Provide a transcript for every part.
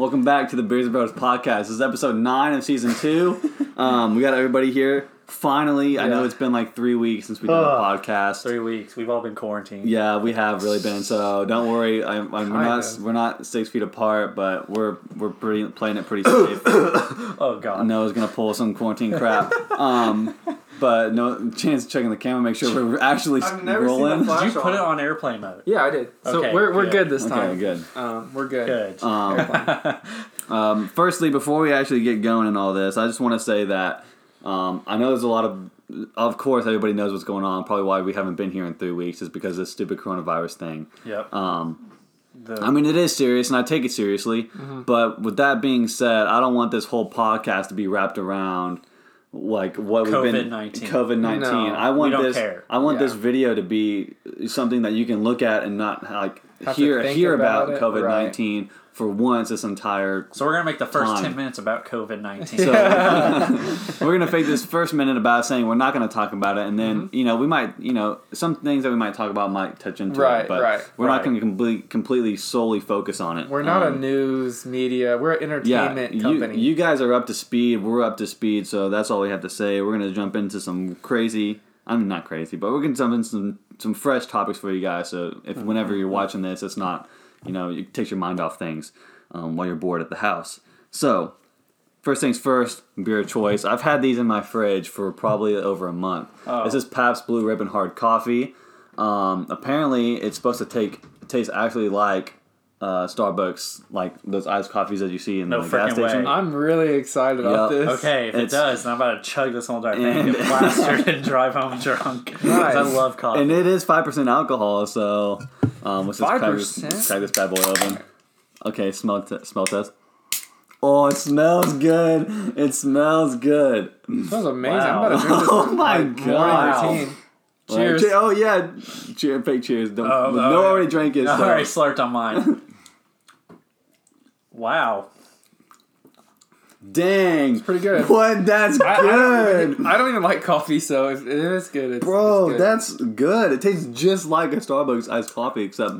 Welcome back to the Beers and Bros podcast. This is episode nine of season two. Um, we got everybody here. Finally, I know Yeah. it's been like three weeks since we did a Ugh. podcast. Three weeks. We've all been quarantined. Yeah, we have really been. So don't worry. I, I, we're not of. we're not six feet apart, but we're we're pretty playing it pretty safe. Oh God. Noah's gonna pull some quarantine crap. Um, but no chance of checking the camera, make sure we're actually I've never seen rolling. that Did you Flash put it on. on airplane mode? Yeah, I did. So Okay, we're, we're good. good this Okay, time. good. Um, we're good. Good. Um, um, firstly, before we actually get going and all this, I just want to say that um, I know there's a lot of, of course, everybody knows what's going on. Probably why we haven't been here in three weeks is because of this stupid coronavirus thing. yep. Um, The- I mean, it is serious, and I take it seriously. Mm-hmm. But with that being said, I don't want this whole podcast to be wrapped around like what we've been COVID-19. COVID nineteen. No, I want this. care. I want this video to be something that you can look at and not like Have hear hear about, about COVID nineteen for once this entire so we're gonna make the first Time. ten minutes about COVID nineteen. so we're gonna fake this first minute about saying we're not gonna talk about it, and then Mm-hmm. you know we might you know some things that we might talk about might touch into Right, it, but right, we're not gonna complete, completely solely focus on it. We're not a Um, news media. We're an entertainment you, company. you guys are up to speed. We're up to speed, so that's all we have to say. We're gonna jump into some crazy. I'm not crazy, but we're gonna jump into some some fresh topics for you guys. So if whenever you're watching this, it's not you know it takes your mind off things um, while you're bored at the house. So first things first, beer of choice. I've had these in my fridge for probably over a month. Oh. This is Pabst Blue Ribbon Hard Coffee. Um, apparently, it's supposed to take taste actually like uh, Starbucks, like those iced coffees that you see in No the gas frickin' way. station. I'm really excited about this. Okay, if it does, then I'm about to chug this whole entire thing, And- get plastered, and drive home drunk. Nice. I love coffee. and it is five percent alcohol, so um, let's just crack this, 5%? crack this bad boy open. Okay, smell t- smell test. Oh, it smells good. It smells good. That was amazing. Wow. I'm about to drink this. Oh my my God. morning routine. Like, Cheers. che- oh yeah, cheer, fake cheers. Don't, Oh, no oh, one yeah. already drank it. I So. already slurped on mine. Wow. Dang, It's pretty good. What? That's I, I, good, don't, I don't even like coffee, so if it is good, it's, bro. it's good. That's good. It tastes just like a Starbucks iced coffee, except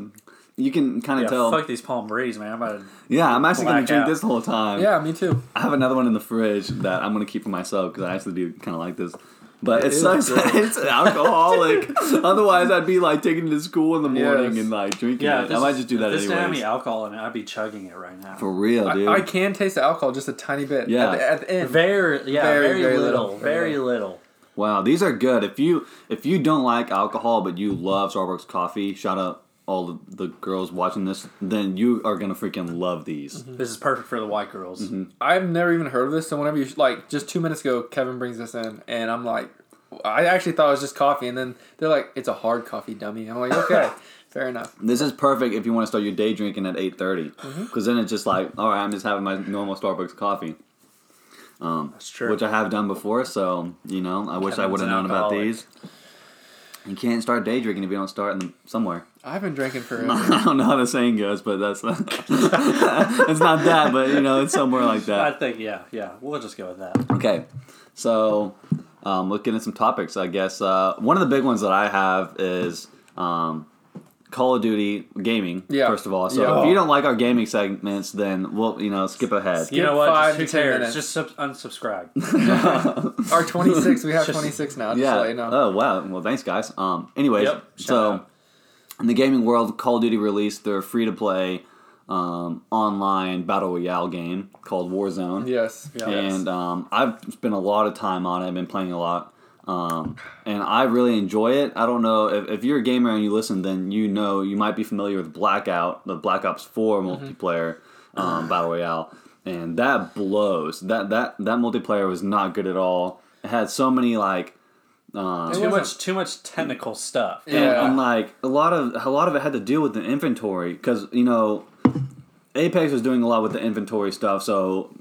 you can kind Yeah, of tell. fuck these Palm Breeze, man. I'm about to. Yeah, I'm actually gonna drink out. this the whole time. yeah, me too. I have another one in the fridge that I'm gonna keep for myself because I actually do kind of like this. But it, It is sucks that it's alcoholic. Otherwise, I'd be like taking it to school in the morning Yes. and like drinking Yeah, it. if I might just do if that this didn't have any anyways. alcohol in it, I'd be chugging it right now. For real, dude. I, I can taste the alcohol just a tiny bit. Yeah. At the, at the end. Very, yeah, Very, very, very little, little. very little. wow, these are good. If you if you don't like alcohol but you love Starbucks coffee, shout out all the, the girls watching this. Then you are gonna freaking love these. Mm-hmm. This is perfect for the white girls. Mm-hmm. I've never even heard of this. So whenever you like, just two minutes ago, Kevin brings this in, and I'm like, I actually thought it was just coffee, and then they're like, it's a hard coffee, dummy. I'm like, okay, fair enough. This is perfect if you want to start your day drinking at eight thirty, Mm-hmm. because then it's just like, all right, I'm just having my normal Starbucks coffee. Um, That's true. which I have done before. So you know, I wish I would have known about these. You can't start day drinking if you don't start in somewhere. I've been drinking for. I don't know how the saying goes, but that's it's not that, but you know, it's somewhere like that. I think, yeah, yeah. We'll just go with that. Okay, so um, get into some topics. I guess uh, one of the big ones that I have is um, Call of Duty gaming. Yeah. First of all, so Yeah. if you don't like our gaming segments, then we'll you know skip ahead. Skip you know what? five Just to who 10 cares? minutes. Just sub- unsubscribe. Our 26, we have 26 now. Just yeah. to you know. Oh wow. Well, thanks guys. Um. Anyways, Yep, so out. in the gaming world, Call of Duty released their free to play um, online battle royale game called Warzone. Yes. Yeah. And um, I've spent a lot of time on it. I've been playing a lot. Um, and I really enjoy it. I don't know if, if you're a gamer and you listen, then you know you might be familiar with Blackout, the Black Ops 4 multiplayer um, battle royale, and that blows. That that that multiplayer was not good at all. It had so many like um, too much, too much technical stuff. and, Yeah. and, like a lot of a lot of it had to do with the inventory because you know Apex was doing a lot with the inventory stuff. So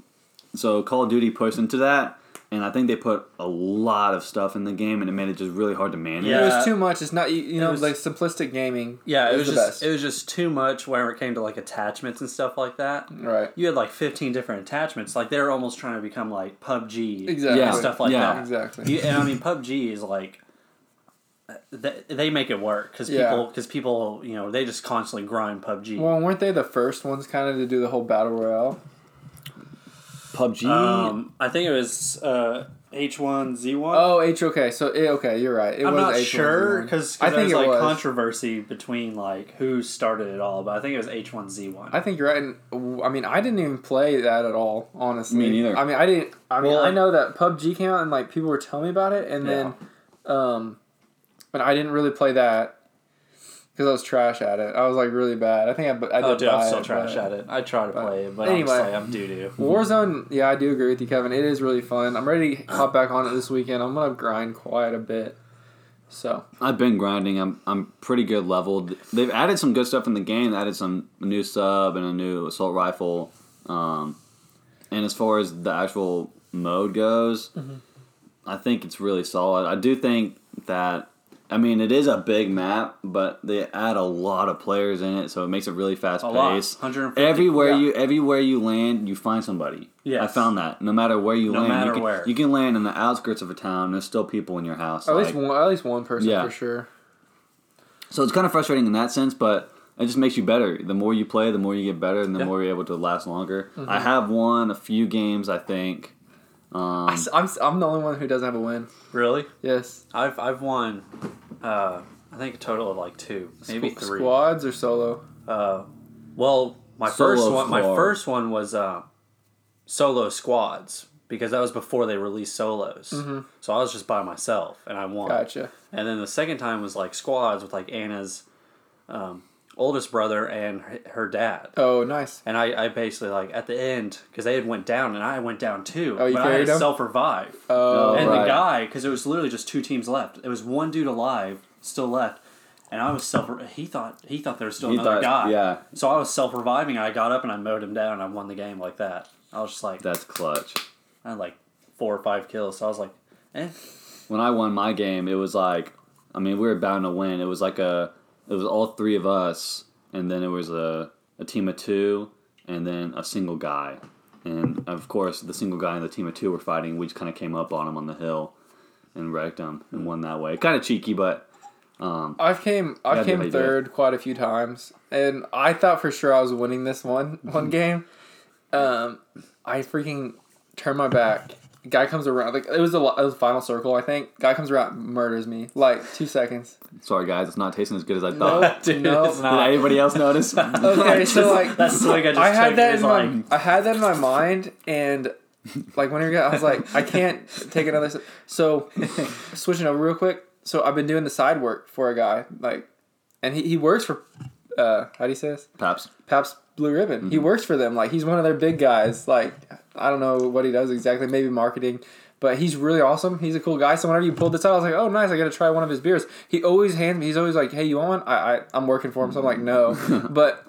so Call of Duty pushed into that, and I think they put a lot of stuff in the game, and it made it just really hard to manage. Yeah. It was too much. It's not you, you know was- like simplistic gaming. Yeah, it is was the just best. it was just too much whenever it came to like attachments and stuff like that. right. You had like fifteen different attachments. Like they were almost trying to become like PUBG Exactly. Yeah. and stuff like Yeah. that. Exactly. You, and I mean PUBG is like they, they make it work because Yeah. people because people you know they just constantly grind PUBG. Well, weren't they the first ones kind of to do the whole battle royale? PUBG. um, I think it was uh, H1Z1. Oh, H. Okay, so it, okay, you're right. It I'm was not H1Z1. sure because I think there's it like was. controversy between like who started it all, but I think it was H1Z1. I think you're right. And w- I mean, I didn't even play that at all, honestly. Me neither. I mean, I didn't. I mean, Well, I know that PUBG came out and like people were telling me about it, and then, um, but I didn't really play that because I was trash at it. I was like really bad. I think I, I did. oh, dude, I'm still it, trash but- at it. I try to but play it, but anyway. honestly, I'm doo doo. Warzone, yeah, I do agree with you, Kevin. It is really fun. I'm ready to hop back on it this weekend. I'm gonna grind quite a bit. So I've been grinding. I'm I'm pretty good leveled. They've added some good stuff in the game. They added some new sub and a new assault rifle. Um, and as far as the actual mode goes, I think it's really solid. I do think that I mean it is a big map, but they add a lot of players in it, so it makes it really fast A lot, Everywhere Yeah. you everywhere you land, you find somebody. Yeah, I found that. No matter where you No land, matter you can, where. you can land in the outskirts of a town. There's still people in your house. at like- least one, at least one person Yeah. for sure. so it's kind of frustrating in that sense, but it just makes you better. The more you play, the more you get better, and the Yeah. more you're able to last longer. Mm-hmm. I have won a few games, I think. Um, I, am I'm the only one who doesn't have a win. Really? Yes. I've I've won, uh, I think a total of like two, maybe Squ- three. Squads or solo? Uh, well, my Solo first one, my first one was uh, solo squads because that was before they released solos. So I was just by myself and I won. Gotcha. And then the second time was like squads with like Anna's um, oldest brother and her, her dad. Oh, nice. And I, I basically like at the end because they had went down and I went down too. Oh, you but I carried them? self revive. Oh, and right. the guy because it was literally just two teams left. It was one dude alive, still left, and I was self. He thought he thought there was still He another thought- guy. yeah. So I was self reviving. I got up and I mowed him down. and I won the game like that. I was just like that's clutch. I had like four or five kills. So I was like, eh. When I won my game, it was like, I mean, we were bound to win. It was like a, it was all three of us, and then it was a, a team of two, and then a single guy. And of course, the single guy and the team of two were fighting. We just kind of came up on him on the hill and wrecked him and won that way. Kind of cheeky, but um, I've came I've I came third quite a few times, and I thought for sure I was winning this one one game. Um, I freaking turned my back. Guy comes around like it was a it was final circle I think. Guy comes around murders me like two seconds. sorry guys, it's not tasting as good as I No, thought. Dude, no. it's Did anybody else notice? Okay, so like that swing I just I had that that is in my like I had that in my mind, and like when you're I was like I can't take another. s- So switching over real quick. So I've been doing the side work for a guy like, and he, he works for uh how do you say this? Paps. Paps Blue Ribbon. He mm-hmm. works for them. Like he's one of their big guys. Like I don't know what he does exactly. Maybe marketing. But he's really awesome. He's a cool guy. So whenever you pulled this out, I was like, "Oh, nice! I got to try one of his beers." He always hands me. He's always like, "Hey, you want one?" I, I I'm working for him, so I'm like, "No." but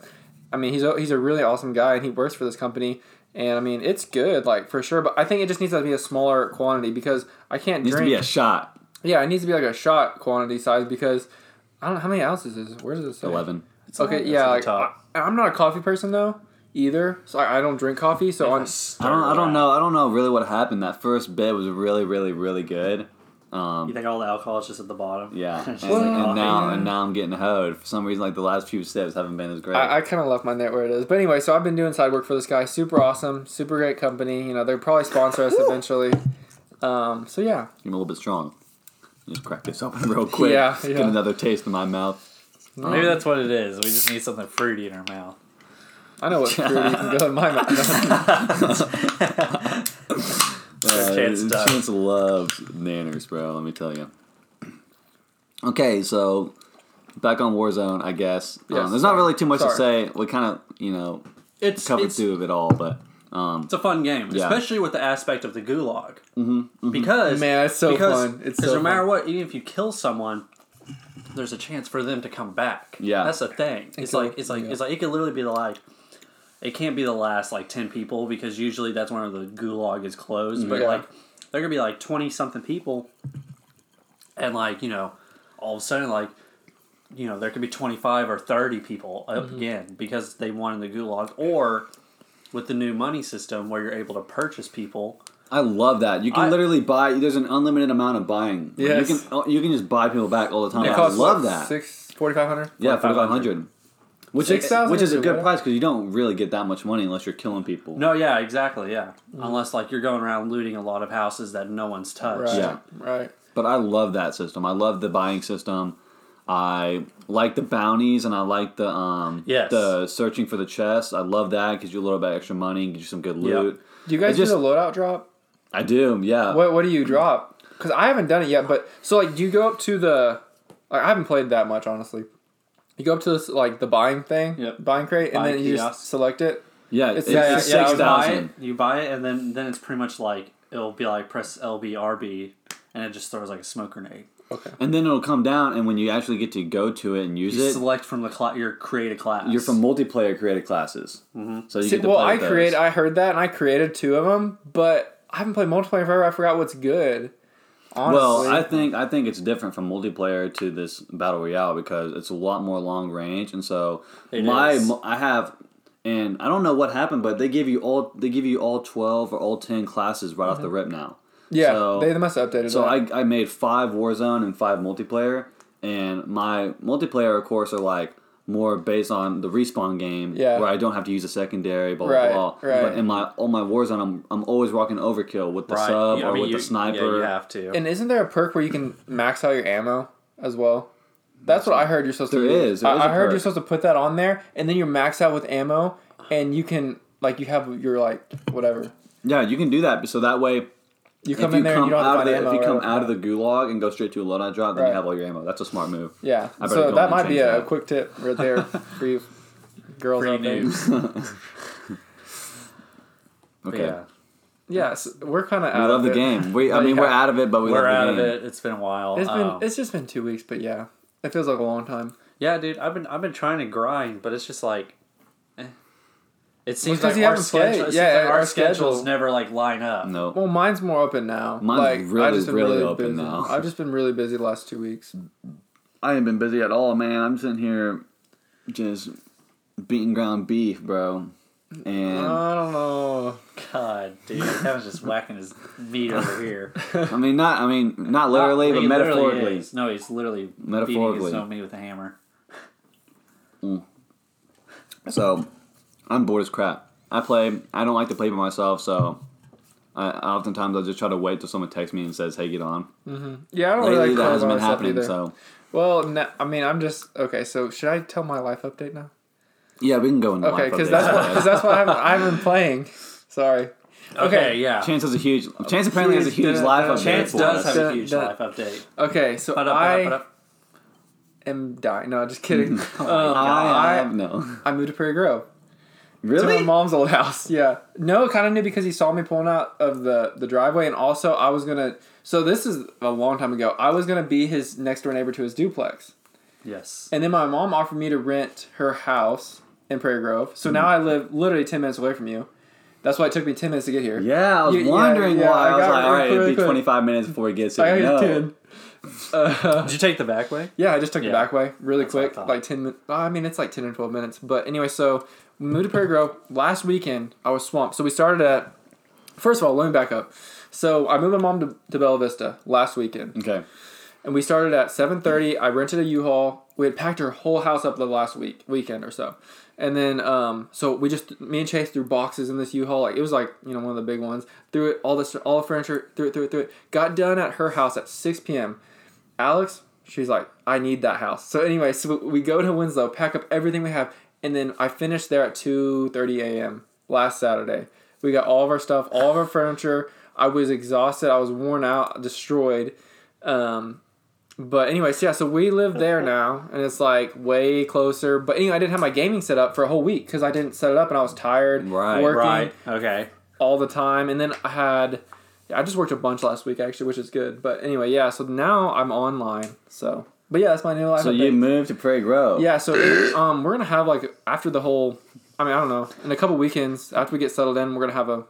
I mean, he's a, he's a really awesome guy, and he works for this company. And I mean, it's good, like for sure. But I think it just needs to be a smaller quantity because I can't Needs to drink. be a shot. yeah, it needs to be like a shot quantity size because I don't know how many ounces is. it? Where does it say? Eleven. It's Okay, it's yeah, like top. I, I'm not a coffee person though either, so I, I don't drink coffee. So on, I don't. I don't know. I don't know really what happened. That first bit was really, really, really good. Um, You think all the alcohol is just at the bottom? Yeah, and, Well, like and coffee. now and now I'm getting hoed. For some reason, like the last few sips haven't been as great. I, I kind of left my net where it is. But anyway, so I've been doing side work for this guy. Super awesome, super great company. You know, they'll probably sponsor us eventually. Um, so yeah, I'm a little bit strong. Just crack this open real quick. Yeah, Get another taste in my mouth. Maybe that's what it is. We just need something fruity in our mouth. I know what fruity can go in my mouth. Uh, Chance. Chance loves nanners, bro. Let me tell you. Okay, so back on Warzone, I guess. Yes, um, there's not really too much to say. We kind of, you know, It's covered it's, through of it all, but um, it's a fun game, Yeah. especially with the aspect of the gulag. mhm, mhm. Because Man, it's so because, fun. It's because so no matter fun. what, even if you kill someone, there's a chance for them to come back. Yeah. that's the thing. It's It's like it's like yeah. it's like it could literally be the like. It can't be the last like ten people because usually that's when the gulag is closed. But Yeah. like, there could be like twenty something people, and like you know, all of a sudden like, you know, there could be twenty five or thirty people up Mm-hmm. again because they won in the gulag, or with the new money system where you're able to purchase people I love that. You can I- literally buy. There's an unlimited amount of buying. Like, Yes. You can you can just buy people back all the time. It I costs love that. Six forty five hundred. yeah, forty five hundred. Which is 6,000 which is a good good. price because you don't really get that much money unless you're killing people. No, yeah, exactly, yeah. Mm. Unless like you're going around looting a lot of houses that no one's touched. Right. Yeah. Right. But I love that system. I love the buying system. I like the bounties and I like the um Yes. the searching for the chest. I love that. because you a little bit extra money, gives you some good loot. Do you guys It just- do the loadout drop? I do, yeah. What What do you drop? Because I haven't done it yet. But so like, do you go up to the? Like, I haven't played that much, honestly. You go up to this like the buying thing, Yep. buying crate, and then you kiosk. just select it. Yeah, It's- it's, yeah, it's yeah, yeah, you buy it, you buy it, and then then it's pretty much like it'll be like press LB RB, and it just throws like a smoke grenade. Okay. And then it'll come down, and when you actually get to go to it and use You it, select from the cla- your created class. you're from multiplayer created classes. Mm-hmm. So you See, get to well, play I with those. create. I heard that, and I created two of them, but I haven't played multiplayer forever. I forgot what's good. Honestly. Well, I think I think it's different from multiplayer to this battle royale because it's a lot more long range, and so It my is. I have, and I don't know what happened, but they give you all they give you all twelve or all ten classes right off the mm-hmm. rip now. yeah, so- they, they must have updated. So that. I, I made five Warzone and five multiplayer, and my multiplayer, of course, are like more based on the respawn game, Yeah. where I don't have to use a secondary, blah Right, blah blah. right. But in my all my Warzone, I'm I'm always rocking overkill with the right. sub Yeah, I or mean, with you- the sniper. Yeah, you have to. And isn't there a perk where you can max out your ammo as well? That's what I heard you're supposed There to do. is, there I, is a I heard perk. you're supposed to put that on there, and then you're max out with ammo, and you can like you have your like whatever. Yeah, you can do that. So that way, You come if in you there come and you don't have out to of the, ammo. if you come right? out of the gulag and go straight to a loadout drop, then Right. you have all your ammo. That's a smart move. yeah, I so that might be change a that. quick tip right there for you girls Free out there. news. Okay. Yeah. Yeah, so we're kind of We out love of the it. game. We, I mean, we're out of it, but we We're love out the of it. It's been a while. It's been Um, it's just been two weeks, but yeah, it feels like a long time. yeah, dude. I've been I've been trying to grind, but it's just like. It seems 'cause like you our haven't played. schedule, Yeah, seems like our our schedules schedule- never like line up. No. Well, mine's more open now. Mine's like, really, I've just been really really open busy. now. I've just been really busy the last two weeks. I ain't been busy at all, man. I'm sitting here just beating ground beef, bro. And I don't know. God, dude, Kevin's just whacking his meat over here. I mean, not I mean, not literally, He but metaphorically. is. No, he's literally metaphorically beating Metaphorically. his own meat with a hammer. Mm. So I'm bored as crap. I play. I don't like to play by myself, so I oftentimes I'll just try to wait till someone texts me and says, "Hey, get on." Mm-hmm. Yeah, I don't Lately, really like that play hasn't by been myself happening. either. So Well, no, I mean, I'm just okay. So should I tell my life update now? yeah, we can go into Okay, because that's what because that's what I haven't, I haven't been playing. Sorry. Okay, Okay. yeah. Chance has a huge. Chance apparently has a huge Huge- life uh, update. Chance for does us. have a Dun- huge dun- life update. Okay, so Put up, put I up, put up. am dying. No, just kidding. um, I I, have no. I moved to Prairie Grove. To my mom's old house. Yeah. No, kind of knew because he saw me pulling out of the the driveway, and also I was gonna. So this is a long time ago. I was gonna be his next door neighbor to his duplex, Yes. and then my mom offered me to rent her house in Prairie Grove. So Hmm. now I live literally ten minutes away from you. That's why it took me ten minutes to get here. Yeah, I was You- wondering yeah, why. I I, was like, all right, really it'd be 25 minutes before he gets I here. got No. ten. Uh, Did you take the back way? yeah, I just took the back way really That's quick, like ten minutes. I mean, it's like ten or twelve minutes. But anyway, so we moved to Prairie Grove last weekend. I was swamped. So we started at. First of all, let me back up. So I moved my mom to, to Bella Vista last weekend, Okay. and we started at seven thirty. I rented a U-Haul. We had packed her whole house up the last week weekend or so, and then um, so we just me and Chase threw boxes in this U-Haul. Like it was like you know one of the big ones. Threw it all this all the furniture. Threw it threw it threw it. Got done at her house at six p.m. Alex, she's like, I need that house. So anyway, so we go to Winslow, pack up everything we have, and then I finished there at two thirty a.m. last Saturday. We got all of our stuff, all of our furniture. I was exhausted. I was worn out, destroyed. Um, but anyways, yeah. So we live there now, and it's like way closer. But anyway, I didn't have my gaming set up for a whole week because I didn't set it up, and I was tired, Right. working Right. Okay. all the time. And then I had, yeah, I just worked a bunch last week actually, which is good. But anyway, yeah. So now I'm online. So, but yeah, that's my new life. So update. you moved to Prairie Grove. Yeah. So it, um, we're gonna have like after the whole. I mean, I don't know. In a couple weekends after we get settled in, we're gonna have a,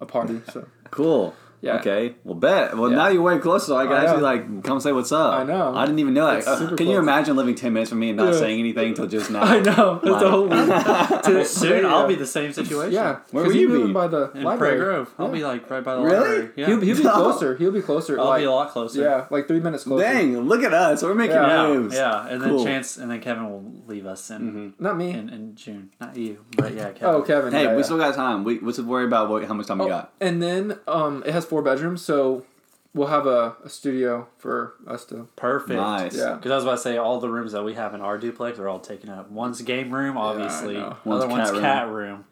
a party. So Cool. Yeah. Okay. Well, bet. Well, Yeah. now you're way closer. So I can I know. actually like come say what's up. I know. I didn't even know that. Uh, super can you imagine living ten minutes from me and not Yeah. saying anything until just now? I know. That's the whole week. To- Soon yeah. I'll be the same situation. Yeah. Where 'cause will he's you moving be? by the In Prairie library. Grove. I'll Yeah. be like right by the Really? library. Yeah. He'll, he'll be closer. He'll be closer. I'll like, be a lot closer. Yeah, like three minutes closer. Dang! Look at us. We're making Yeah. Yeah, moves. yeah, and then Cool. Chance, and then Kevin will leave us in Mm-hmm. Not me. in, in June. Not you, but yeah, Kevin. oh, Kevin. Hey, we still got time. We let's worry about how much time we Oh, got. And then um, it has four bedrooms, so we'll have a, a studio for us to. perfect. Nice. Yeah. Because I was about to say all the rooms that we have in our duplex are all taken up. One's game room, obviously. know. One's Other one's cat cat, room. room.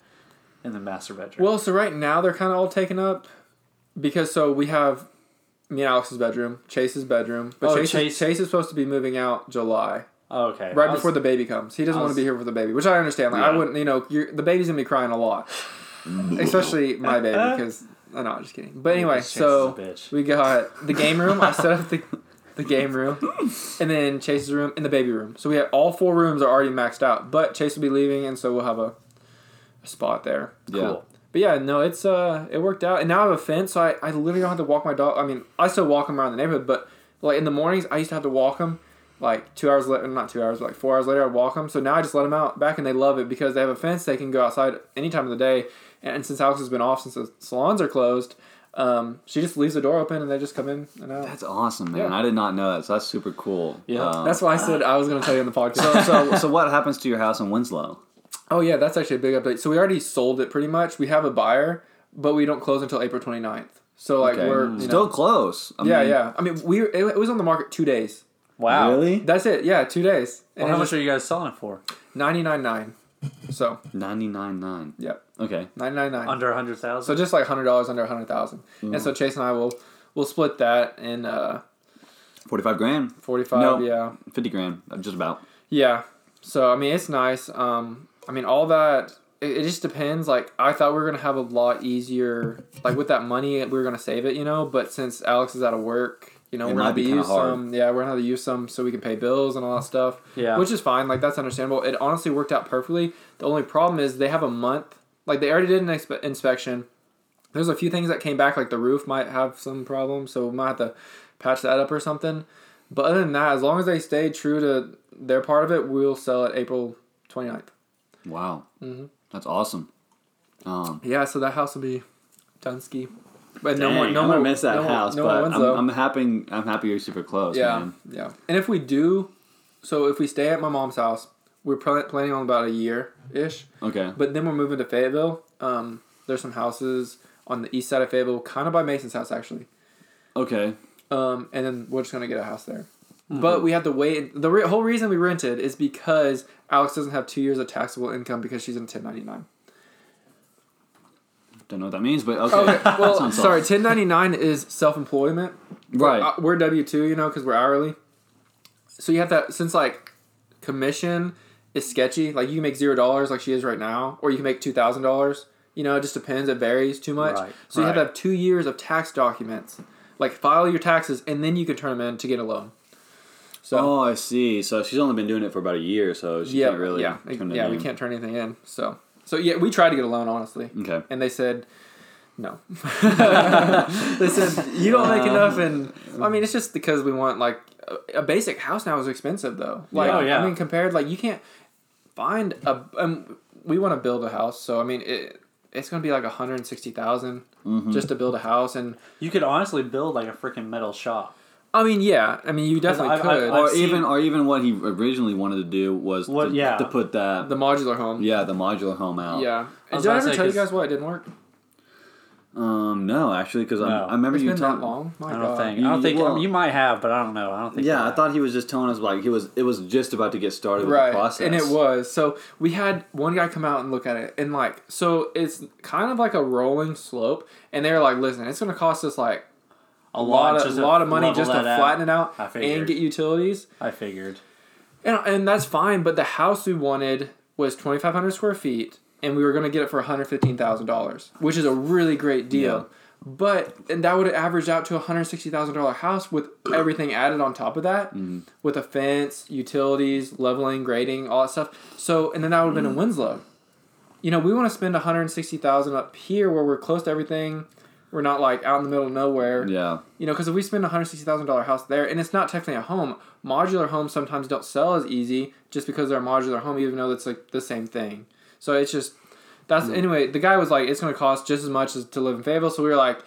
and then master bedroom. Well, so right now they're kind of all taken up because so we have me and Alex's bedroom, Chase's bedroom, but Oh, Chase, Chase- Is, Chase is supposed to be moving out July, Oh, okay. right was- before the baby comes. He doesn't I want to be here for the baby, which I understand. Like I wouldn't, you know, you're, the baby's gonna be crying a lot, especially my baby because. Oh, no, I'm just kidding. But anyway, Chase is so a bitch. we got the game room. I set up the the game room, and then Chase's room and the baby room. So we have all four rooms are already maxed out. But Chase will be leaving, and so we'll have a, a spot there. Yeah. Cool. But yeah, no, it's uh, it worked out, and now I have a fence, so I, I literally don't have to walk my dog. I mean, I still walk him around the neighborhood, but like in the mornings, I used to have to walk him. Like two hours later, not two hours, but like four hours later, I'd walk them. So now I just let them out back, and they love it because they have a fence. They can go outside any time of the day, and since Alex has been off, since the salons are closed, um, she just leaves the door open, and they just come in and out. That's awesome, man. Yeah. I did not know that. So that's super cool. Yeah. Um, That's why I said I was going to tell you in the podcast. so, so so what happens to your house in Winslow? Oh yeah, that's actually a big update. So we already sold it pretty much. We have a buyer, but we don't close until April 29th. So like Okay. we're you Still know, close. I yeah mean, yeah. I mean we it, it was on the market two days. Wow. Really? That's it. Yeah, two days. Well, And how it much are you guys selling it for? ninety nine nine. So Ninety nine nine. yep, Okay. ninety nine nine. Under a hundred thousand. So just like hundred dollars under a hundred thousand. And so Chase and I will we'll split that in uh Forty five grand. forty five. No. Yeah. Fifty grand. uh, Just about. Yeah. So I mean, it's nice. Um, I mean, all that. It, it just depends. Like I thought we were gonna have a lot easier. Like with that money, we were gonna save it, you know. But since Alex is out of work, you know, It we're gonna have to use hard. some. Yeah, we're gonna have to use some so we can pay bills and all that stuff. Yeah. Which is fine. Like that's understandable. It honestly worked out perfectly. The only problem is they have a month. Like they already did an expe- inspection. There's a few things that came back, like the roof might have some problems, so we might have to patch that up or something. But other than that, as long as they stay true to their part of it, we'll sell it April 29th. Wow. Mhm. That's awesome. Um, Yeah, so that house will be Dunsky. But no dang, more, no I'm more. gonna miss that no house, no but ones, I'm, though. I'm happy. I'm happy you're super close, yeah, man. yeah. And if we do, so if we stay at my mom's house, we're pl- planning on about a year ish. Okay. But then we're moving to Fayetteville. Um, there's some houses on the east side of Fayetteville, kind of by Mason's house actually. Okay. Um, and then we're just gonna get a house there. But we have to wait. The re- whole reason we rented is because Alex doesn't have two years of taxable income because she's in 1099. Don't know what that means, but okay. Okay, well, sorry, 1099 is self employment. Right. Uh, we're W two, you know, because we're hourly. So you have to since like commission is sketchy. Like you can make zero dollars, like she is right now, or you can make two thousand dollars. You know, it just depends. It varies too much. Right, So you have to have two years of tax documents. Like file your taxes, and then you can turn them in to get a loan. So oh, I see. So she's only been doing it for about a year, so she yeah, can't really. yeah, turn it yeah. We in. can't turn anything in. So so yeah, we tried to get a loan honestly, Okay. and they said. No. they said you don't make enough, um, and I mean it's just because we want like a, a basic house now is expensive though. Like Oh, yeah. I mean compared like you can't find a um, we want to build a house, so I mean it it's gonna be like a hundred and sixty Mm-hmm. just to build a house, and You could honestly build like a freaking metal shop. I mean yeah, I mean you definitely I've- I've- could I've Or seen- even, or even what he originally wanted to do was What- to, yeah. to put that, the modular home. yeah, the modular home out. Yeah. I was Did I ever say, tell you guys why it didn't work? Um, no, actually, because No. I remember It's you talking. telling. long. My I don't God. think. You- I don't think. well- you might have, but I don't know. I don't think. Yeah, I thought he was just telling us like he was. It was just about to get started with right the process, and it was so we had one guy come out and look at it and like so it's kind of like a rolling slope and they're like listen it's going to cost us like a a lot of a lot of money just to that out. flatten it out and get utilities I figured. and, and that's fine but the house we wanted was 2500 square feet and we were going to get it for $115000 which is a really great deal. But and that would have averaged out to a $160000 house with everything added on top of that mm-hmm. with a fence utilities leveling grading all that stuff. So and then that would have been in mm. winslow. You know we want to spend 160000 up here where we're close to everything. We're not like out in the middle of nowhere. Yeah. You know, because if we spend a hundred sixty thousand dollar house there, and it's not technically a home, modular homes sometimes don't sell as easy just because they're a modular home, even though it's like the same thing. So it's just that's anyway. The guy was like, it's going to cost just as much as to live in Fayetteville. So we were like,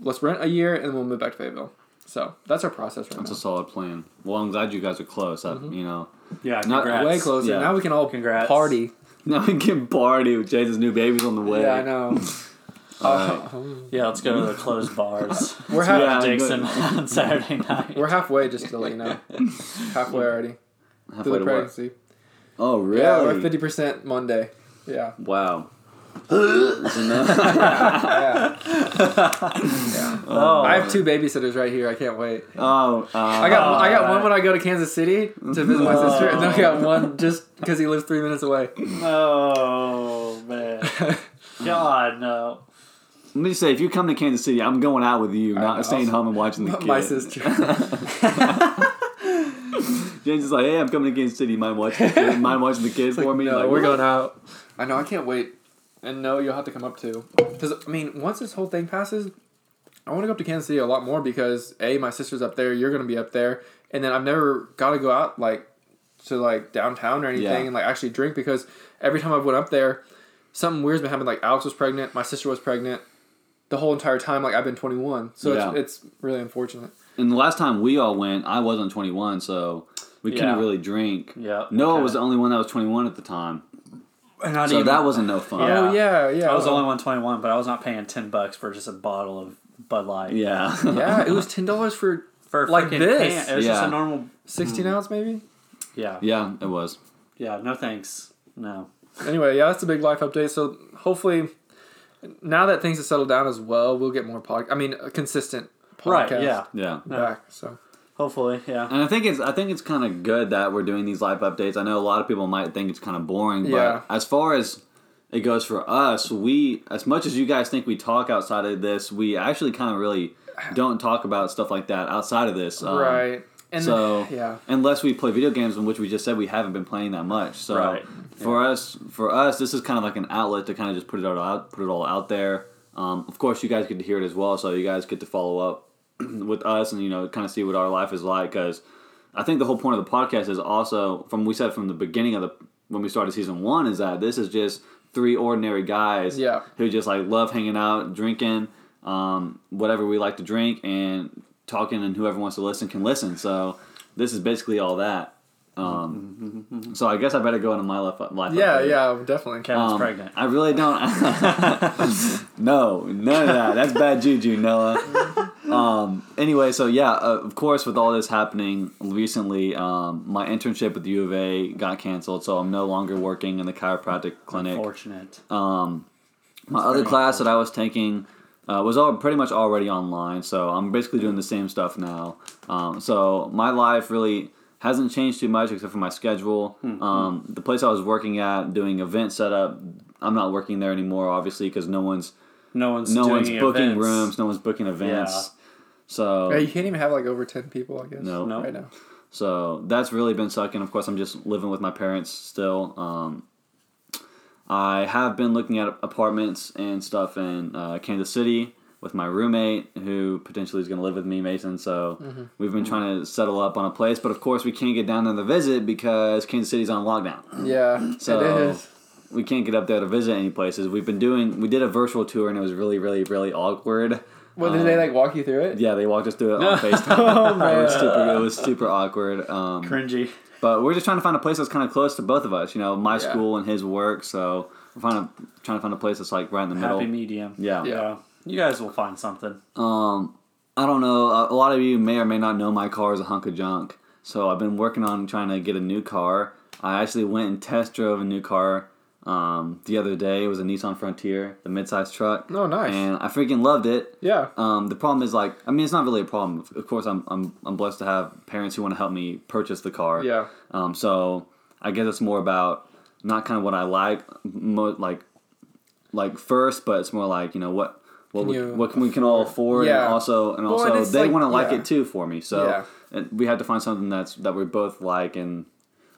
let's rent a year and we'll move back to Fayetteville. So that's our process right That's a solid plan. Well, I'm glad you guys are close. That, You know, Yeah, Not. Way closer. Yeah. Now we can all Congrats. party. now we can party with Jason's new baby's on the way. Yeah, I know. Alright. Uh, Yeah, let's go to the closed bars. we're half, Yeah. Dickson on Saturday night. we're halfway, just to let you know. halfway already Halfway through the to work. Oh, really? Yeah, we're fifty percent Monday. Yeah. Wow. Yeah. yeah. Oh, I have two babysitters right here. I can't wait. oh, uh, I got I got one when I go to Kansas City to visit my sister, and then I got one just because he lives three minutes away. Oh man, God no. Let me say, if you come to Kansas City, I'm going out with you, not know. staying home and watching the kids. My sister. James is like, hey, I'm coming to Kansas City. Mind watching the kid? Mind watching the kid for me? no, Like, we're what? going out. I know. I can't wait. And no, you'll have to come up too. Because I mean, once this whole thing passes, I want to go up to Kansas City a lot more because a my sister's up there. You're gonna be up there, and then I've never got to go out like to like downtown or anything Yeah. and like actually drink because every time I went up there, something weird's been happening. Like Alex was pregnant, my sister was pregnant. The whole entire time, like I've been 21, so Yeah. it's, it's really unfortunate. And the last time we all went, I wasn't 21, so we couldn't really drink. Yeah. Noah okay. was the only one that was 21 at the time, Not so even- that wasn't no fun. Oh, yeah. Oh yeah, yeah. I was the only one twenty one, but I was not paying ten bucks for just a bottle of Bud Light. Yeah. yeah, it was ten dollars for For Like this. Can. It was just a normal. 16 ounce maybe. Yeah. yeah, it was. Yeah. No thanks. No. Anyway, yeah, that's a big life update. So hopefully, now that things have settled down as well, we'll get more pod. I mean, a consistent podcast Right. Yeah. Yeah. back. So Hopefully. Yeah. And I think it's I think it's kind of good that we're doing these live updates. I know a lot of people might think it's kind of boring, but Yeah. as far as it goes for us, we as much as you guys think we talk outside of this, we actually kind of really don't talk about stuff like that outside of this. Um, right, and so yeah, unless we play video games, in which we just said we haven't been playing that much. So Right. for us, for us, this is kind of like an outlet to kind of just put it all out, put it all out there. Um, of course, you guys get to hear it as well, so you guys get to follow up with us and you know kind of see what our life is like. Because I think the whole point of the podcast is also from we said from the beginning of the when we started season one is that this is just three ordinary guys Yeah. who just like love hanging out, drinking, um, whatever we like to drink, and talking, and whoever wants to listen can listen. So this is basically all that. Um, so I guess I better go into my life. life yeah, yeah, definitely. Kevin's Um, pregnant. I really don't. no, none of that. That's bad juju, Noah. Um, anyway, so yeah, uh, of course, with all this happening recently, um, my internship with U of A got canceled, so I'm no longer working in the chiropractic clinic. Unfortunate. Um, my That's other class that I was taking uh, was all pretty much already online, so I'm basically doing the same stuff now. Um, so my life really hasn't changed too much except for my schedule. Um, the place I was working at doing event setup, I'm not working there anymore, obviously, because no one's No one's no doing one's booking events. rooms, no one's booking events. Yeah. So Yeah, you can't even have like over ten people. I guess. No. No. right now. So that's really been sucking. Of course, I'm just living with my parents still. Um, I have been looking at apartments and stuff in uh, Kansas City with my roommate, who potentially is going to live with me, Mason. So we've been trying to settle up on a place, but of course we can't get down there to visit because Kansas City's on lockdown. Yeah, So it is. We can't get up there to visit any places. We've been doing. We did a virtual tour and it was really, really, really awkward. Well, did um, they like walk you through it? Yeah, they walked us through it on FaceTime. Oh It was super. It was super awkward. Um, Cringy. but we're just trying to find a place that's kind of close to both of us. You know, my Yeah. school and his work. So we're trying to trying to find a place that's like right in the middle. Happy medium. Yeah. Yeah. You guys will find something. Um, I don't know. A a lot of you may or may not know my car is a hunk of junk. So I've been working on trying to get a new car. I actually went and test drove a new car um, the other day. It was a Nissan Frontier, the midsize truck. Oh, nice. And I freaking loved it. Yeah. Um, the problem is like, I mean, it's not really a problem. Of course, I'm I'm I'm blessed to have parents who want to help me purchase the car. Yeah. Um, so I guess it's more about not kind of what I like, mo- like like first, but it's more like you know what what Can we, what can we can all afford, Yeah. and also and Well, also and they like- want to like yeah. it too for me. So Yeah. and we had to find something that's that we both like and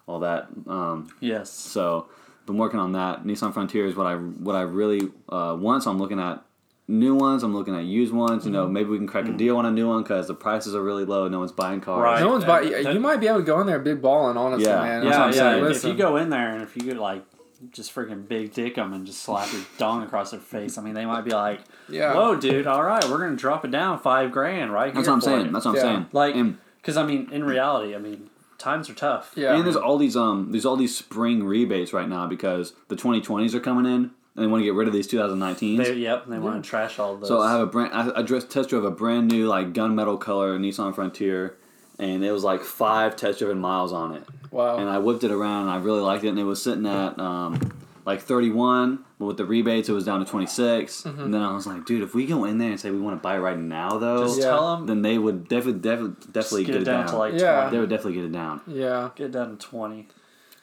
all that. Um, Yes. so been working on that. Nissan Frontier is what I what I really uh, want. So I'm looking at new ones. I'm looking at used ones. You know, maybe we can crack a deal on a new one because the prices are really low. No one's buying cars. Right. No one's Yeah, buying. that- You might be able to go in there big balling, honestly, Yeah. man. That's what yeah, I'm yeah. saying. If, if Listen. you go in there and if you could like just freaking big dick them and just slap your dong across their face, I mean, they might be like, Yeah. "Whoa, dude! All right, we're gonna drop it down five grand right That's here what I'm for saying. you." That's what I'm Yeah. saying. like, and, because I mean, in reality, I mean, times are tough. Yeah. and there's all these um there's all these spring rebates right now because the 2020s are coming in and they want to get rid of these 2019s. They, yep, they want to trash all of those. So I have a brand. I, I dressed test drove a brand new like gunmetal color Nissan Frontier, and it was like five test driven miles on it. Wow. And I whipped it around. and I really liked it, and it was sitting at um, like 31, but with the rebates, it was down to 26. Mm-hmm. And then I was like, dude, if we go in there and say we want to buy it right now, though, just Yeah. tell them then they would definitely definitely definitely get get, it down, down. to like Yeah. they would definitely get it down. yeah. Get it down to twenty.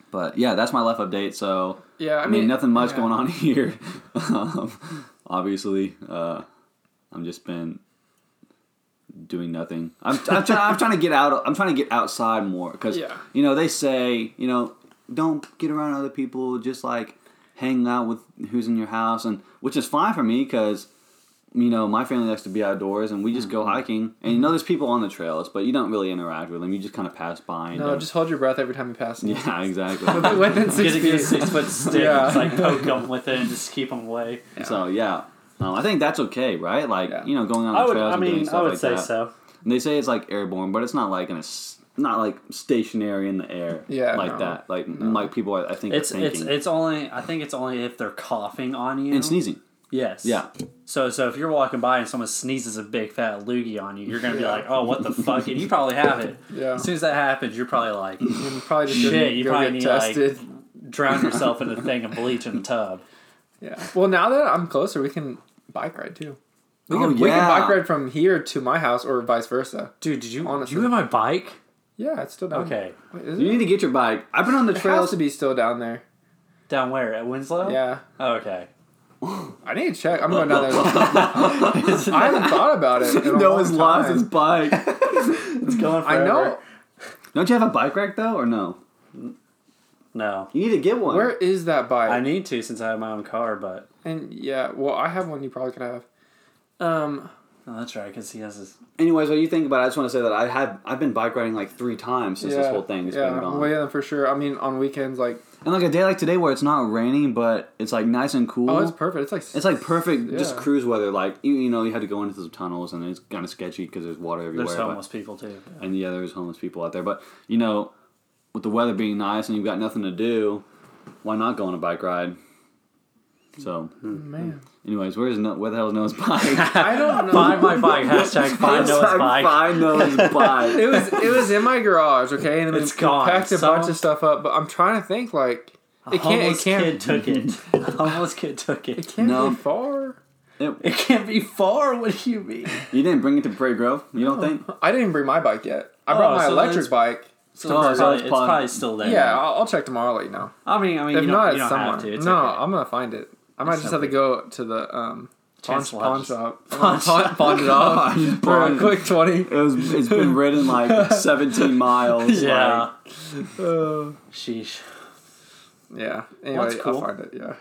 But yeah, that's my life update. So Yeah. I, I mean, nothing much yeah. going on here. um, obviously, uh, I'm just been doing nothing. I'm, I'm, trying, I'm trying to get out. I'm trying to get outside more because Yeah. you know they say you know don't get around other people. Just like hang out with who's in your house, and which is fine for me because you know my family likes to be outdoors and we just Mm-hmm. go hiking. And you know there's people on the trails, but you don't really interact with them. You just kind of pass by. And No, don't- just hold your breath every time you pass. them. yeah, exactly. Within six Get a, get a feet. six foot stick, Yeah. just like poke them with it, and just keep them away. So yeah, um, I think that's okay, right? Like Yeah. you know, going on the I would, trails I and doing stuff I would like say that. so. And they say it's like airborne, but it's not like in a s- not like stationary in the air. Yeah, like no. that. Like like people are, I think It's are it's thinking it's only I think it's only if they're coughing on you and sneezing. Yes. Yeah, So so if you're walking by and someone sneezes a big fat loogie on you, you're gonna be Yeah. like, oh, what the fuck? And you probably have it. Yeah. As soon as that happens, you're probably like, You probably just Shit, you probably get need, like- drown yourself in a thing of bleach in the tub. yeah. Well, now that I'm closer, we can bike ride too. We Oh, can, we can bike ride from here to my house or vice versa. Dude, did you Honestly. did you have my bike? Yeah, it's still down. Okay. Wait, is you it? need to get your bike. I've been on the It has trails. to be still down there. Down where? At Winslow? Yeah. Oh, okay. I need to check. I'm going down there. I haven't thought about it. In a Noah's long lost time. his bike. It's going I forever. know. Don't you have a bike rack though, or no? No. You need to get one. Where is that bike? I need to since I have my own car, but and yeah, well, I have one. You probably could have. Um. Oh, that's right because he has his. Anyways, what you think about? it, I just want to say that I had I've been bike riding like three times since yeah, this whole thing has yeah. been gone. Well, yeah, for sure. I mean, on weekends, like, And like a day like today where it's not raining, but it's like nice and cool. oh, it's perfect. It's like It's like perfect, just cruise weather. Like you, you know, you had to go into some tunnels, and it's kind of sketchy because there's water everywhere. There's but- homeless people too. and yeah, there's homeless people out there. But you know, with the weather being nice and you've got nothing to do, why not go on a bike ride? So, man. Anyways, where's no? Where the hell is Noah's bike? I don't know. Find my bike. Hashtag find Noah's Hashtag bike. Find Noah's bike. it was it was in my garage, okay, and then It's we gone. packed a Someone- bunch of stuff up. But I'm trying to think, like, A it can't. It homeless can't. kid took it. A homeless kid took It it. can't No. be far. It- It can't be far. What do you mean? you didn't bring it to Prairie Grove. You don't think? I didn't bring my bike yet. I Oh, brought my so electric bike. So Oh, it's, probably, it's it's probably still there. Yeah, I'll, I'll check tomorrow. Let you know. I mean, I mean, If you not, don't, you it's don't somewhere. have to. It's no, okay. I'm gonna find it. I might just have to go to the um pawn, Chance pawn Lodge. shop. Pawn pawn, pawn it off Just for a pawn- quick twenty. It was. It's been ridden like 17 miles. Yeah. Uh, Sheesh. yeah. Anyway, that's cool. I'll find it. Yeah.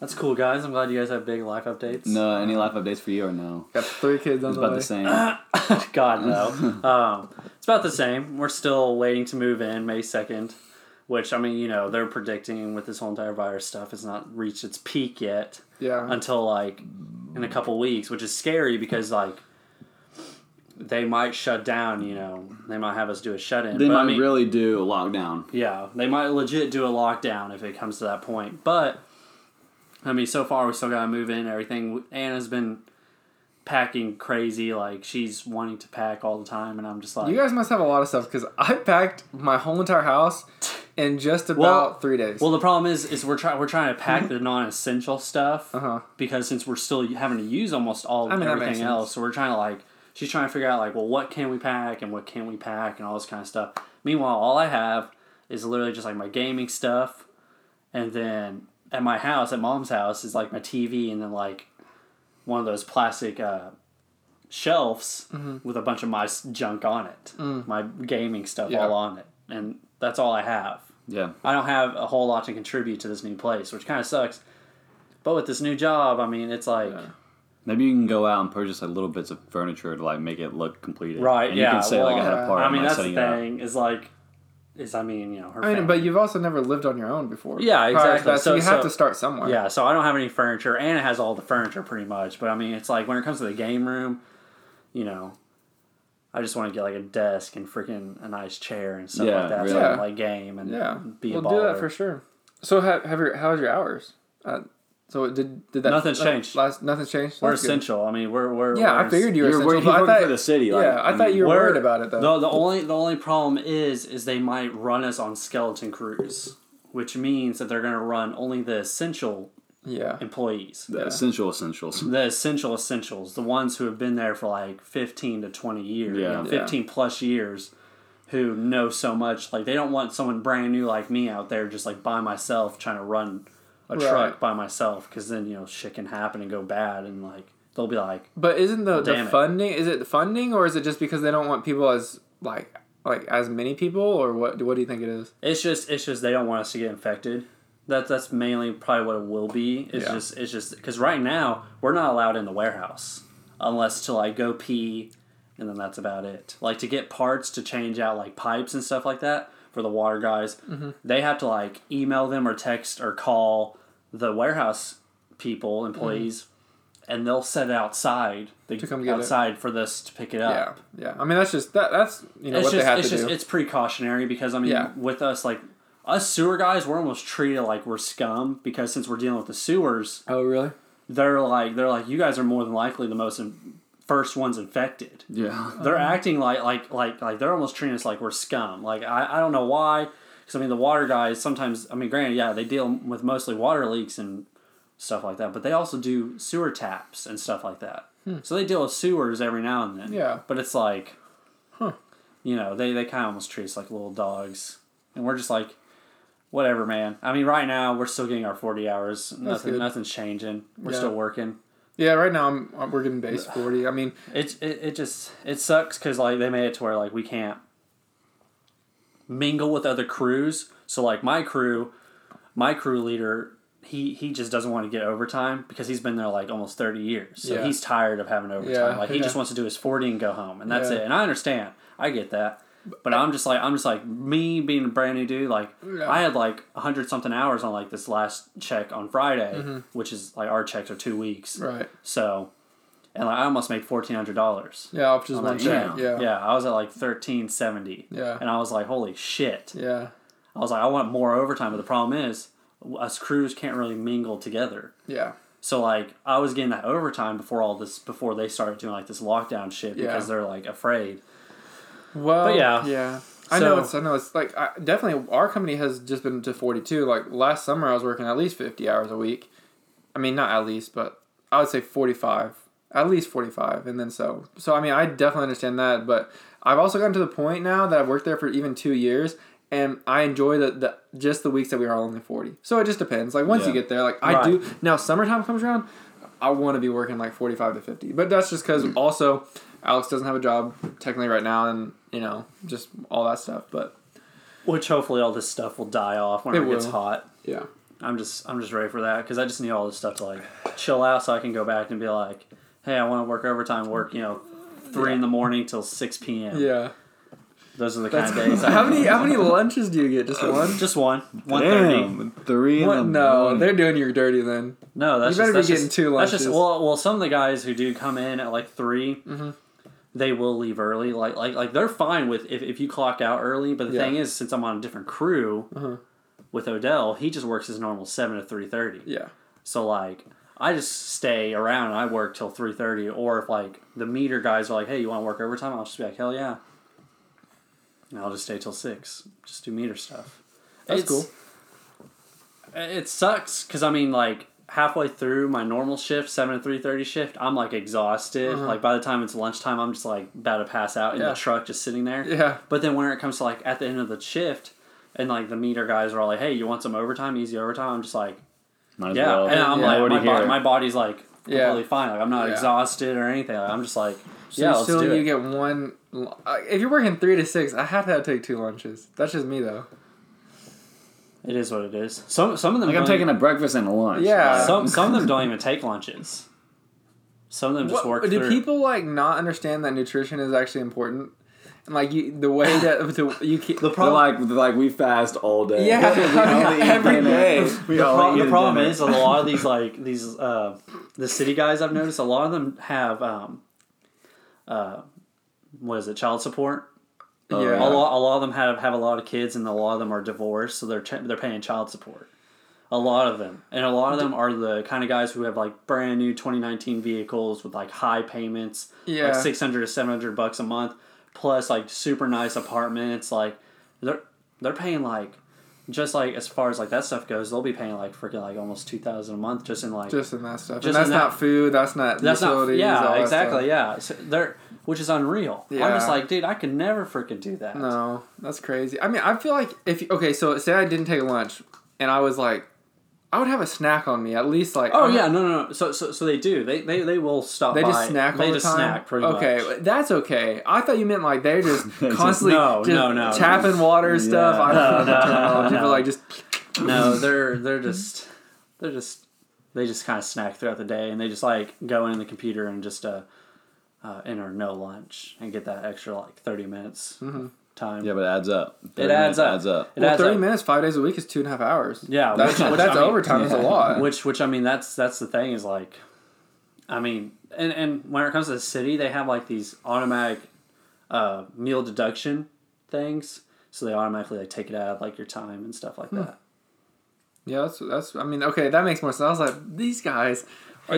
That's cool, guys. I'm glad you guys have big life updates. No, any life updates for you or no? Got three kids on It's the about way. the same. God no. um, it's about the same. We're still waiting to move in May second, which I mean, you know, they're predicting with this whole entire virus stuff, it's not reached its peak yet Yeah. until like in a couple weeks, which is scary because like they might shut down. You know, they might have us do a shut in. They but, might I mean, really do a lockdown. Yeah, they might legit do a lockdown if it comes to that point. But I mean, so far we still gotta move in everything. Anna's been packing crazy, like she's wanting to pack all the time, and I'm just like, You guys must have a lot of stuff because I packed my whole entire house in just about Well- three days. well, the problem is, is we're trying we're trying to pack the non-essential stuff uh huh. because since we're still having to use almost all I mean, everything else, so we're trying to like she's trying to figure out like, well, what can we pack and what can we pack and all this kind of stuff. Meanwhile, all I have is literally just like my gaming stuff, and then at my house, at mom's house, is like my TV and then like one of those plastic uh, shelves Mm-hmm. with a bunch of my junk on it, my gaming stuff Mm. Yeah. all on it, and that's all I have. Yeah. I don't have a whole lot to contribute to this new place, which kind of sucks. But with this new job, I mean, it's like Yeah. Maybe you can go out and purchase like little bits of furniture to like make it look completed. Right, And yeah, You can say like I had a part. I mean, by that's the setting it up. thing. Is like, is I mean, you know, her. I mean, family. but you've also never lived on your own before. Yeah, exactly. that, so, So- you have so- to start somewhere. Yeah, so I don't have any furniture, and it has all the furniture pretty much. But I mean, it's like when it comes to the game room, you know, I just want to get like a desk and freaking a nice chair and stuff Yeah, like that, so really. I can like game and Yeah, be a we'll baller. do that for sure. So, have, have your how's your hours? Uh, so did did that Nothing's uh, changed. Last nothing's changed. We're That's good. essential. I mean, we're we're Yeah, I we're- figured you were You're essential. working, I thought, for the city. Like, yeah, I, thought mean, you were We're- worried about it though. The, the only the only problem is is they might run us on skeleton crews, which means that they're going to run only the essential yeah, employees. the Yeah. essential essentials. the essential essentials, the ones who have been there for like 15 to 20 years, you Yeah. know, Yeah. 15 plus years, who know so much. Like, they don't want someone brand new like me out there just like by myself trying to run a Right. truck by myself because then, you know, shit can happen and go bad. And like, they'll be like, but isn't the, the funding? Is it the funding or is it just because they don't want people as like like as many people or what? What do you think it is? it's just, it's just they don't want us to get infected. That, that's mainly probably what it will be. It's Yeah. just, it's just, because right now, we're not allowed in the warehouse unless to like go pee and then that's about it. Like to get parts to change out like pipes and stuff like that for the water guys, Mm-hmm. they have to like email them or text or call the warehouse people, employees, and they'll set it outside. They Mm-hmm. To come get it. outside for this to pick it up. Yeah, yeah. I mean, that's just that. That's you know It's what just they have to just do. it's precautionary because I mean Yeah. with us like us sewer guys we're almost treated like we're scum because since we're dealing with the sewers oh, really? they're like they're like you guys are more than likely the most in, first ones infected. Yeah. They're acting like like like like they're almost treating us like we're scum. Like I, I don't know why. Because I mean the water guys sometimes I mean granted yeah they deal with mostly water leaks and stuff like that, but they also do sewer taps and stuff like that. So they deal with sewers every now and then. Hmm. Yeah. But it's like, Huh. you know, they they kind of almost treat us like little dogs, and we're just like. Whatever, man. I mean, right now we're still getting our forty hours. Nothing, nothing's changing. We're Yeah. still working. Yeah. Right now, I'm, we're getting base forty. I mean, It it, it just it sucks because like they made it to where like we can't mingle with other crews. So like my crew, my crew leader, he he just doesn't want to get overtime because he's been there like almost thirty years. So Yeah. he's tired of having overtime. Yeah, like he just wants to do his forty and go home, and that's it. And I understand. I get that. But I'm just like I'm just like me being a brand new dude. Like Yeah. I had like a hundred something hours on like this last check on Friday, Mm-hmm. which is like our checks are two weeks. right? So, and like I almost made fourteen hundred dollars. Yeah, off just I'm one like, check. damn. Yeah. Yeah, I was at like thirteen seventy. Yeah. And I was like, holy shit. Yeah. I was like, I want more overtime, but the problem is, us crews can't really mingle together. Yeah. So like, I was getting that overtime before all this, before they started doing like this lockdown shit Yeah. because they're like afraid. Well, But yeah. yeah. I know it's. I know it's like I, definitely our company has just been to forty two. Like last summer, I was working at least fifty hours a week. I mean, not at least, but I would say forty five. At least forty five, and then so. So I mean, I definitely understand that, but I've also gotten to the point now that I've worked there for even two years, and I enjoy the, the just the weeks that we are only forty. So it just depends. Like once you get there, like I Right. do now. Summertime comes around, I want to be working like forty five to fifty, but that's just because also Alex doesn't have a job technically right now, and you know just all that stuff. But Which hopefully all this stuff will die off when it, It gets hot. yeah, I'm just I'm just ready for that because I just need all this stuff to like chill out so I can go back and be like, hey, I want to work overtime, work you know, three in the morning till six p.m. yeah. Those are the kind of days. how many how many lunches do you get? Just one? Just one. One thirty. Damn, three in the No, morning. they're doing you dirty then. No, that's You better just, be that's getting just, two That's just lunches. well, well, some of the guys who do come in at like 3 Mm-hmm. They will leave early. Like, like, like they're fine with if, if you clock out early. But the Yeah. thing is, since I'm on a different crew Uh-huh. with Odell, he just works his normal seven to three thirty. Yeah, So like, I just stay around and I work till three thirty. Or if like the meter guys are like, "Hey, you want to work overtime?" I'll just be like, "Hell yeah!" And I'll just stay till six. Just do meter stuff. That's It's- It sucks because I mean, like halfway through my normal shift, seven to three thirty shift, I'm like exhausted. Uh-huh. Like by the time it's lunchtime, I'm just like about to pass out in Yeah. the truck, just sitting there. yeah, But then when it comes to like at the end of the shift, and like the meter guys are all like, "Hey, you want some overtime? Easy overtime?" I'm just like, Might "Yeah," well. and I'm Yeah. like, my, body, my body's like Yeah. fine. Like I'm not Yeah. exhausted or anything. Like, I'm just like, So yeah, you let's still do you it. get one. uh, If you're working three to six, I have to, have to take two lunches. That's just me though. It is what it is. Some some of them Like I'm taking a breakfast and a lunch. Yeah. some some of them don't even take lunches. Some of them just What- work do through. people like not understand that nutrition is actually important? And like you, the way that the, you keep the problem, like like we fast all day. Yeah, We only eat every dinner. day. We the, pro- the problem dinner. is a lot of these like these uh, the city guys I've noticed a lot of them have um, uh, what is it child support. Yeah. A lot, a lot of them have, have a lot of kids, and a lot of them are divorced, so they're ch- they're paying child support. A lot of them, and a lot of them are the kind of guys who have like brand new 2019 vehicles with like high payments, Yeah. like 600 to 700 bucks a month, plus like super nice apartments. Like they're they're paying like just like as far as like that stuff goes, they'll be paying like freaking like almost 2,000 a month just in like just in that stuff. Just and that's in that- not food. That's not that's not yeah exactly yeah so they're which is unreal. I'm just like dude, I could never freaking do that. No, that's crazy. I mean, I feel like if you, okay, so say I didn't take lunch, and I was like, I would have a snack on me at least. Like, Oh I'm- yeah, no, no, no. So, so, so they do. They, they, they will stop. They by. just snack They all the just time. snack pretty much. okay, much. that's okay. I thought you meant like they're just constantly No, just no, no, tapping water and stuff. Yeah. I don't know the No, no, terminology, no. but like just No, they're they're just they're just they just kind of snack throughout the day, and they just like go in the computer and just uh, uh enter no lunch and get that extra like thirty minutes time. Yeah, but it adds up. it adds minutes up. Adds up. It well, adds thirty up. minutes, five days a week is two and a half hours. Yeah, that's which- which, that's I mean, overtime. Is a lot. Which which I mean that's that's the thing is like, I mean, and and when it comes to the city, they have like these automatic uh, meal deduction things, so they automatically like take it out of like your time and stuff like that. Yeah, that's that's. I mean, okay, that makes more sense. I was like, these guys are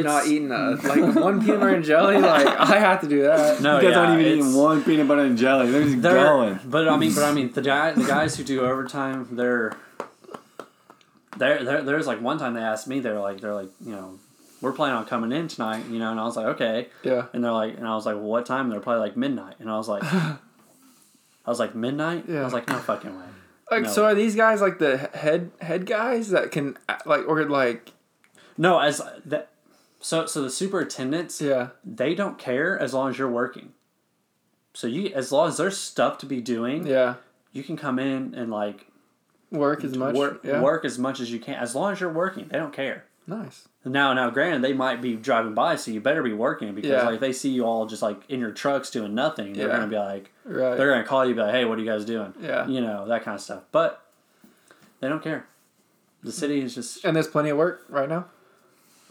It's- not eating a, like one peanut butter and jelly. Like, I have to do that. No, you guys yeah, aren't even it's- eating one peanut butter and jelly. They're just They're, going. but I mean, but I mean, the guy, the guys who do overtime, they're, they're, they're, there's like one time they asked me, they're like, they're like, you know, we're planning on coming in tonight, you know, and I was like, okay, Yeah. and they're like, and I was like, well, what time? They're probably like midnight, and I was like, I was like midnight. Yeah. I was like, no fucking way. Like, No. so are these guys like the head head guys that can uh, like or like No, as that. So, so the superintendents, yeah they don't care as long as you're working. So you, as long as there's stuff to be doing, yeah you can come in and like work as much work yeah work as much as you can. As long as you're working, they don't care. nice Now, now, granted, they might be driving by, so you better be working because Yeah. like they see you all just like in your trucks doing nothing, they're Yeah. gonna be like, right they're gonna call you, be like, hey, what are you guys doing? Yeah. you know that kind of stuff. But they don't care. The city is just, and there's plenty of work right now.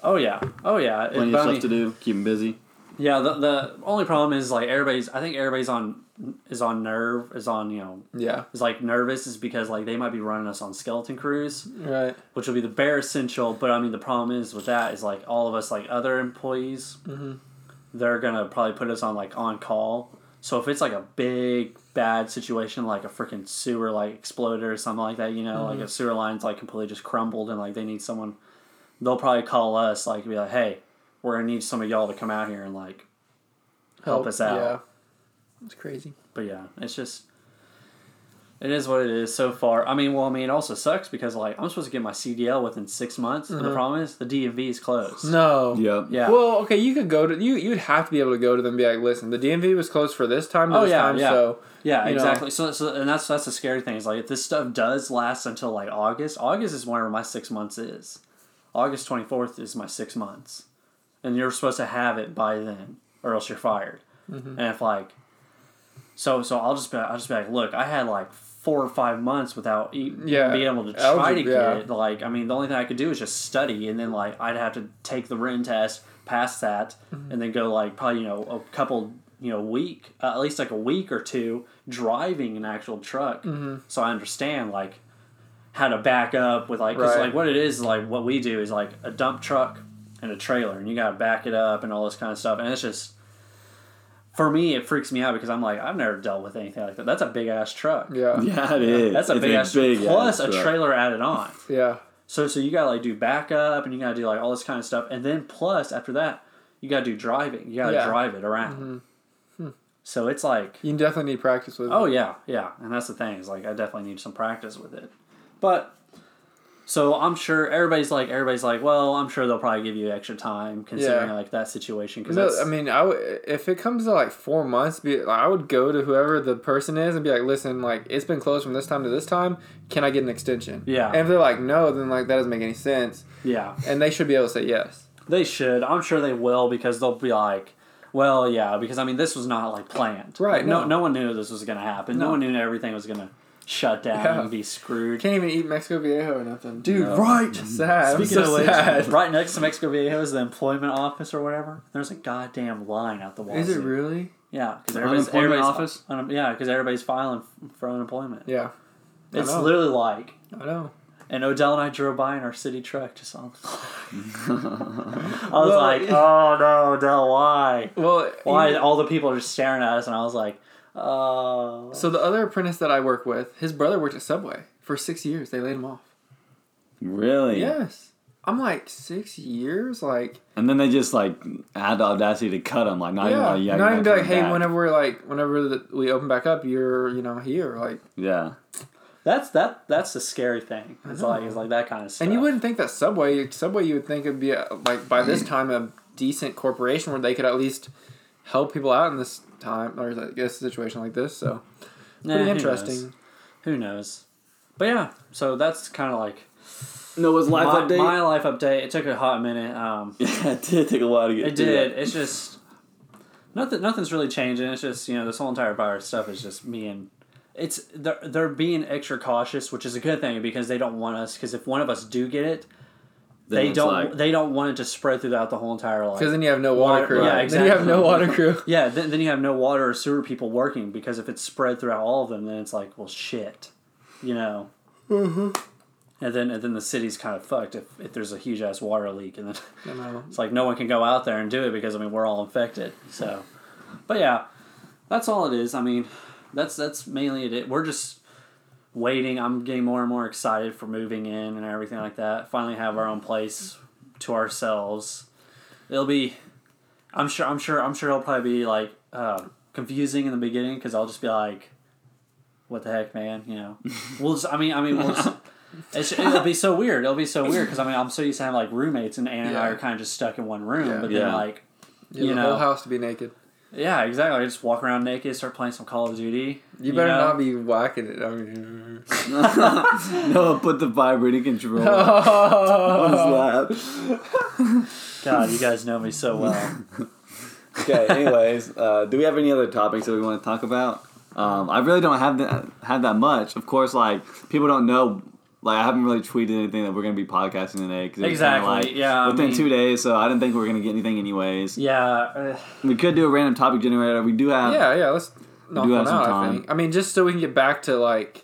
Oh yeah, oh yeah. Plenty but of stuff to do. Keep them busy. Yeah, the the only problem is like everybody's. I think everybody's on is on nerve is on you know Yeah is like nervous is because like they might be running us on skeleton crews. right which will be the bare essential. But I mean, the problem is with that is like all of us, like other employees, Mhm. they're gonna probably put us on like on call. So if it's like a big bad situation, like a freaking sewer like exploded or something like that, you know, like a sewer line's like completely just crumbled and like they need someone, they'll probably call us like be like, hey, we're gonna need some of y'all to come out here and like help us out. yeah it's crazy But yeah, it's just. It is what it is so far. I mean, well, I mean, it also sucks because like I'm supposed to get my CDL within six months, and the mm-hmm. problem is the DMV is closed. no Yep. Yeah. well okay you could go to you you'd have to be able to go to them and be like listen the DMV was closed for this time Oh, this yeah, time yeah. so yeah, you know. exactly. So, so, and that's that's the scary thing is like if this stuff does last until like August, August is whenever my six months is. August twenty fourth is my six months, and you're supposed to have it by then, or else you're fired. Mm-hmm. And if like, so so I'll just be I'll just be like, look, I had like four or five months without e- Yeah. being able to try to Algebra, get it. Like, I mean, the only thing I could do is just study, and then like I'd have to take the written test, pass that, Mm-hmm. and then go like probably you know a couple you know week uh, at least like a week or two driving an actual truck. Mm-hmm. So I understand like how to back up with like 'cause, Right. like what it is like what we do is like a dump truck and a trailer, and you gotta back it up and all this kind of stuff, and it's just. For me, it freaks me out because I'm like, I've never dealt with anything like that. That's a big ass truck. yeah Yeah, it is. That's a It's big ass big plus ass a truck. trailer added on. yeah So so you gotta like do backup and you gotta do like all this kind of stuff, and then plus after that, you gotta do driving. You gotta Yeah. drive it around. Mm-hmm. Hmm. So it's like, you definitely need practice with oh it. yeah, yeah, and that's the thing is like I definitely need some practice with it, but. So I'm sure everybody's like everybody's like, well, I'm sure they'll probably give you extra time considering Yeah. like that situation because No, I mean, I w- if it comes to like four months, be like, I would go to whoever the person is and be like, listen, like it's been closed from this time to this time. Can I get an extension? Yeah. And if they're like no, then like that doesn't make any sense, yeah, and they should be able to say yes. They should. I'm sure they will because they'll be like, well, yeah, because I mean, this was not like planned. Right, No, no. no one knew this was gonna happen. No, No. one knew everything was gonna shut down Yeah. and be screwed. Can't even eat Mexico Viejo or nothing. Dude, No. right. Mm-hmm. Sad. Speaking so of which, sad. right next to Mexico Viejo is the employment office or whatever. There's a goddamn line out the wall. Is it really? Yeah, because everybody's, everybody's office? un- yeah, because everybody's filing for unemployment. Yeah. It's literally like, I know. and Odell and I drove by in our city truck. Just on. I was Well, like, oh no, Odell, why? Well, Why? he- All the people are just staring at us, and I was like, oh. so the other apprentice that I work with, his brother worked at Subway for six years. They laid him off. Really? Yes. I'm like six years, like And then they just like had the audacity to cut him, like not even like yeah, not even be like, hey, back. whenever we're like, whenever the, we open back up, you're you know here, like, yeah. That's that. That's the scary thing. It's like it's like that kind of stuff. and you wouldn't think that Subway, Subway, you would think it'd be a, like by this time a decent corporation where they could at least help people out in this time or I guess a situation like this. So Nah, pretty who knows? interesting. Who knows? But yeah, so that's kind of like Noah's life my, update. my life update. It took a hot minute. Um, yeah, it did take a while to get. it did. that. It's just nothing. Nothing's really changing. It's just you know this whole entire virus stuff is just me and it's they're they're being extra cautious, which is a good thing because they don't want us. Because if one of us do get it, Then they don't like- they don't want it to spread throughout the whole entire like Because then you have no water Water- crew. yeah, Then you have no water crew. Yeah, then, then you have no water or sewer people working because if it's spread throughout all of them, then it's like, well, shit, you know. Mm-hmm. And then and then the city's kind of fucked if, if there's a huge ass water leak, and then it's like no one can go out there and do it because I mean we're all infected. So, but yeah, that's all it is. I mean, that's that's mainly it. We're just waiting. I'm getting more and more excited for moving in and everything like that. Finally have our own place to ourselves. It'll be, I'm sure. I'm sure. I'm sure it'll probably be like uh, confusing in the beginning because I'll just be like, "What the heck, man?" You know. we'll just. I mean. I mean. We'll just, it's, it'll be so weird. It'll be so weird because I mean I'm so used to having like roommates and Ann and I are kind of just stuck in one room. Yeah. But then Yeah. like, You, You the know. whole house to be naked. Yeah, exactly. I just walk around naked, start playing some Call of Duty. You better know? not be whacking it. I mean, Noah put the vibrating control on his lap. God, you guys know me so well. Okay. Anyways, uh, do we have any other topics that we want to talk about? Um, I really don't have that have that much. Of course, like people don't know. Like I haven't really tweeted anything that we're gonna be podcasting today because Exactly, Like, yeah, I Within mean- two days, so I didn't think we were gonna get anything anyways. Yeah, uh, We could do a random topic generator. We do have yeah, yeah. Let's knock do one out. I think. I mean, just so we can get back to like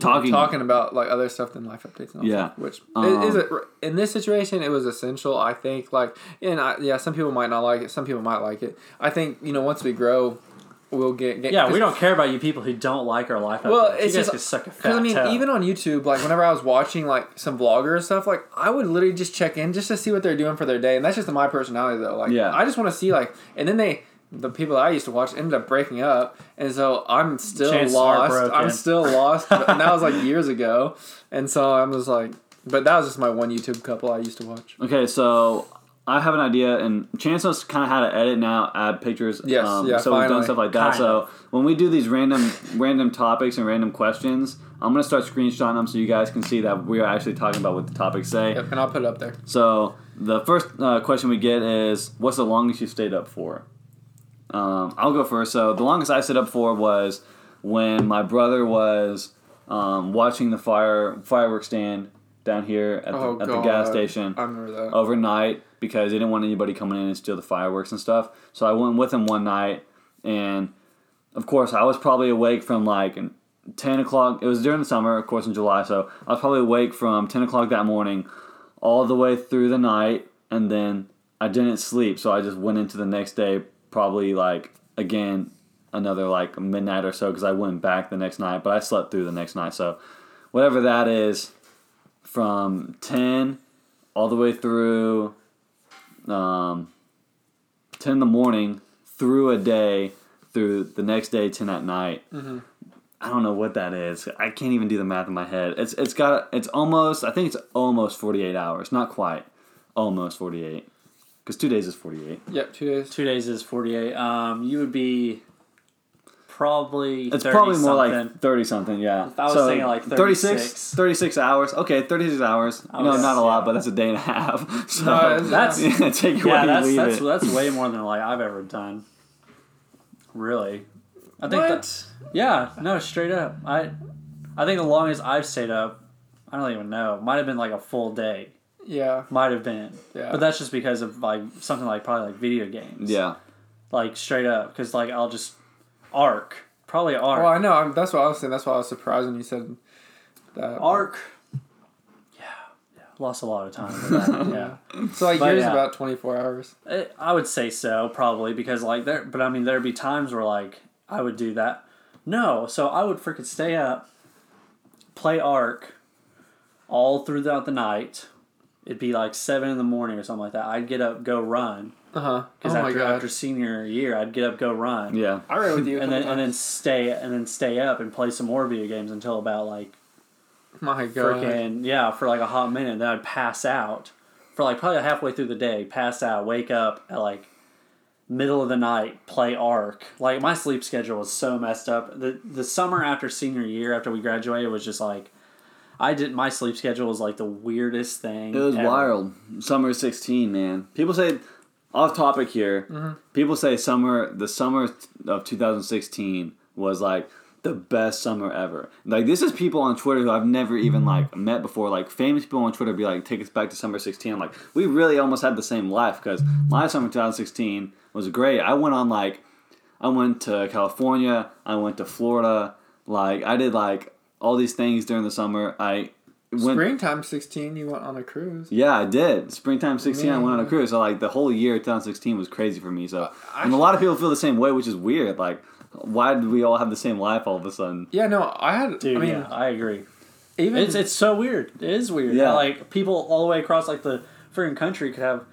talking. talking about like other stuff than life updates. And all Yeah. that, which Um, is it in this situation? It was essential. I think. Like, and I, yeah, some people might not like it. Some people might like it. I think you know once we grow, we'll get. get yeah. We don't care about you people who don't like our life. Well, it's you guys just- suck a fat Because I mean, toe. even on YouTube, like whenever I was watching like some vloggers stuff, like I would literally just check in just to see what they're doing for their day, and that's just my personality though. Like, Yeah. I just want to see like, and then they, the people that I used to watch ended up breaking up, and so I'm still Chances lost. I'm still lost, and that was like years ago, and so I'm just like, but that was just my one YouTube couple I used to watch. Okay, so I have an idea, and Chance knows kind of how to edit now, add pictures. Yes, um, yeah, So we've done stuff like that. Kind so when we do these random random topics and random questions, I'm gonna start screenshotting them so you guys can see that we are actually talking about what the topics say. Yep, and I'll put it up there. So the first uh, question we get is, "What's the longest you stayed up for?" Um, I'll go first. So the longest I stayed up for was when my brother was um, watching the fire fireworks stand down here at, Oh the, at the gas station I remember that. overnight because they didn't want anybody coming in and steal the fireworks and stuff. So I went with him one night, and of course I was probably awake from like ten o'clock. It was during the summer, of course, in July. So I was probably awake from ten o'clock that morning, all the way through the night, and then I didn't sleep. So I just went into the next day, probably like again another like midnight or so because I went back the next night, but I slept through the next night. So whatever that is, from ten all the way through um, 10 in the morning through a day through the next day 10 at night. I don't know what that is. I can't even do the math in my head. It's it's got it's almost i think it's almost 48 hours. Not quite. Almost 48 because two days is 48 Yep, two days. two days is forty eight. Um, you would be probably It's 30 probably more something. like 30 something, yeah. I was thinking like 36. 36 hours. Okay, 36 hours. You know, was- not a lot, yeah. but that's a day and a half. So No, That's- yeah, take yeah, where that's leave that's it. that's way more than like I've ever done. Really, I think What? that yeah, no, straight up. I I think the longest I've stayed up, I don't even know. Might have been like a full day. Yeah. Might have been, Yeah. but that's just because of like something like probably like video games. Yeah. like straight up because like I'll just Ark probably Ark Well, I know. I'm, that's what I was saying. That's why I was surprised when you said that. Ark. Yeah, yeah, lost a lot of time. With that. yeah. So like But yours yeah. about 24 hours. Eh, I would say so, probably because like there, but I mean there'd be times where like I would do that. No, so I would freaking stay up, play Ark, all throughout the night. It'd be like seven in the morning or something like that. I'd get up, go run Uh huh. because oh my after god. after senior year, I'd get up, go run, Yeah. I ran with you. and then couple and then stay and then stay up and play some more video games until about like my god. freaking yeah for like a hot minute. Then I'd pass out for like probably halfway through the day. Pass out, wake up at like middle of the night, play Ark. Like my sleep schedule was so messed up. The the summer after senior year, after we graduated, was just like I did. My sleep schedule was like the weirdest thing. It was ever. wild. Summer 16, man. People say, off topic here, Mm-hmm. people say summer, the summer of 2016 was like the best summer ever. Like, this is people on Twitter who I've never even like met before. Like, famous people on Twitter be like, take us back to summer 16. I'm like, we really almost had the same life because my summer 2016 was great. I went on like, I went to California, I went to Florida. Like, I did like all these things during the summer. I went. Springtime 16, you went on a cruise. Yeah, I did. Springtime 16, I went on a cruise. So, like, the whole year 2016 was crazy for me. So, I- and a lot of people feel the same way, which is weird. Like, why did we all have the same life all of a sudden? Yeah, no, I had. Dude, I mean, yeah, I agree. even It's it's so weird. It is weird. Yeah. Yeah, like people all the way across like the freaking country could have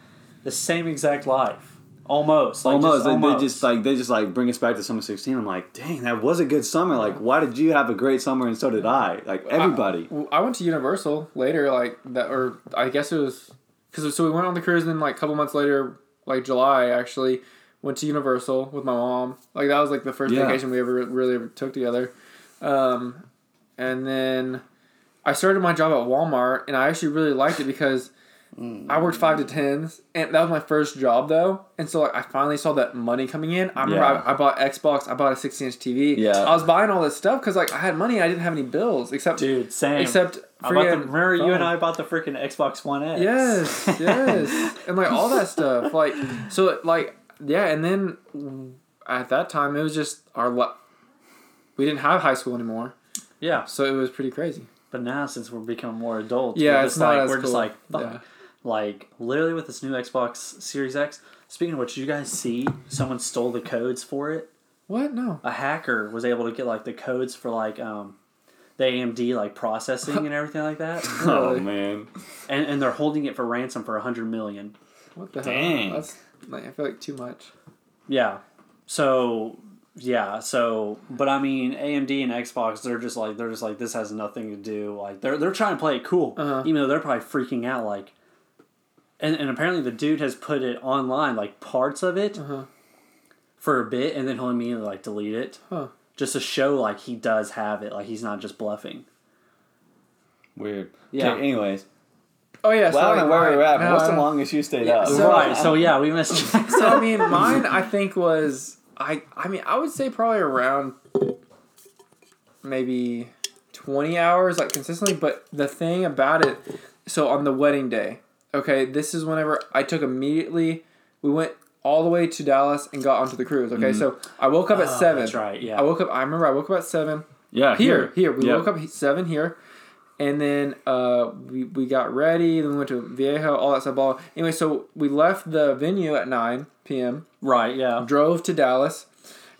the same exact life, almost. Like, almost, just, they, almost. they just like they just like bring us back to summer 16. I'm like, dang, that was a good summer. Like, why did you have a great summer and so did I? Like everybody. I went to Universal later, like that, or I guess it was because so we went on the cruise, and then like a couple months later, like July, actually went to Universal with my mom. Like that was like the first Yeah. vacation we ever really ever took together. Um, and then I started my job at Walmart, and I actually really liked it because. I worked five to tens, and that was my first job though, and so like I finally saw that money coming in. I remember Yeah. I, I bought Xbox, I bought a sixty inch TV. Yeah. I was buying all this stuff because like I had money, I didn't have any bills except dude, same. except I bought the, remember you and. I bought the freaking Xbox One X. Yes, yes, and like all that stuff. Like so, like yeah, and then at that time it was just our. li- We didn't have high school anymore, yeah. so it was pretty crazy. But now since we're becoming more adults, Yeah, we're it's not like as we're just like fuck. Yeah. Like literally with this new Xbox Series X. Speaking of which, did you guys see someone stole the codes for it? What? No. a hacker was able to get like the codes for like um the AMD like processing and everything like that, Oh man. and and they're holding it for ransom for a hundred million. What the Dang. hell? That's like I feel like too much. Yeah, so yeah, so but I mean AMD and Xbox they're just like they're just like this has nothing to do like they're they're trying to play it cool Uh-huh. even though they're probably freaking out like. And, and apparently the dude has put it online like parts of it Uh-huh. for a bit and then he'll immediately like delete it Huh. just to show like he does have it like he's not just bluffing Weird. Yeah. Okay, anyways. Oh yeah. Well, I don't know where mine- we're at. but no, What's the longest you stayed Yeah, up? so- right. So yeah, we missed. So I mean, mine I think was I. I mean, I would say probably around maybe twenty hours, like consistently. But the thing about it, so on the wedding day, okay, this is whenever I took immediately. We went all the way to Dallas and got onto the cruise. Okay, so I woke up at Oh, seven. that's right, yeah. I woke up. I remember I woke up at seven. yeah, Here, here. We Yep. woke up seven here, and then uh, we we got ready. Then we went to Viejo, all that stuff. All anyway, so we left the venue at nine p.m. right. Yeah. Drove to Dallas,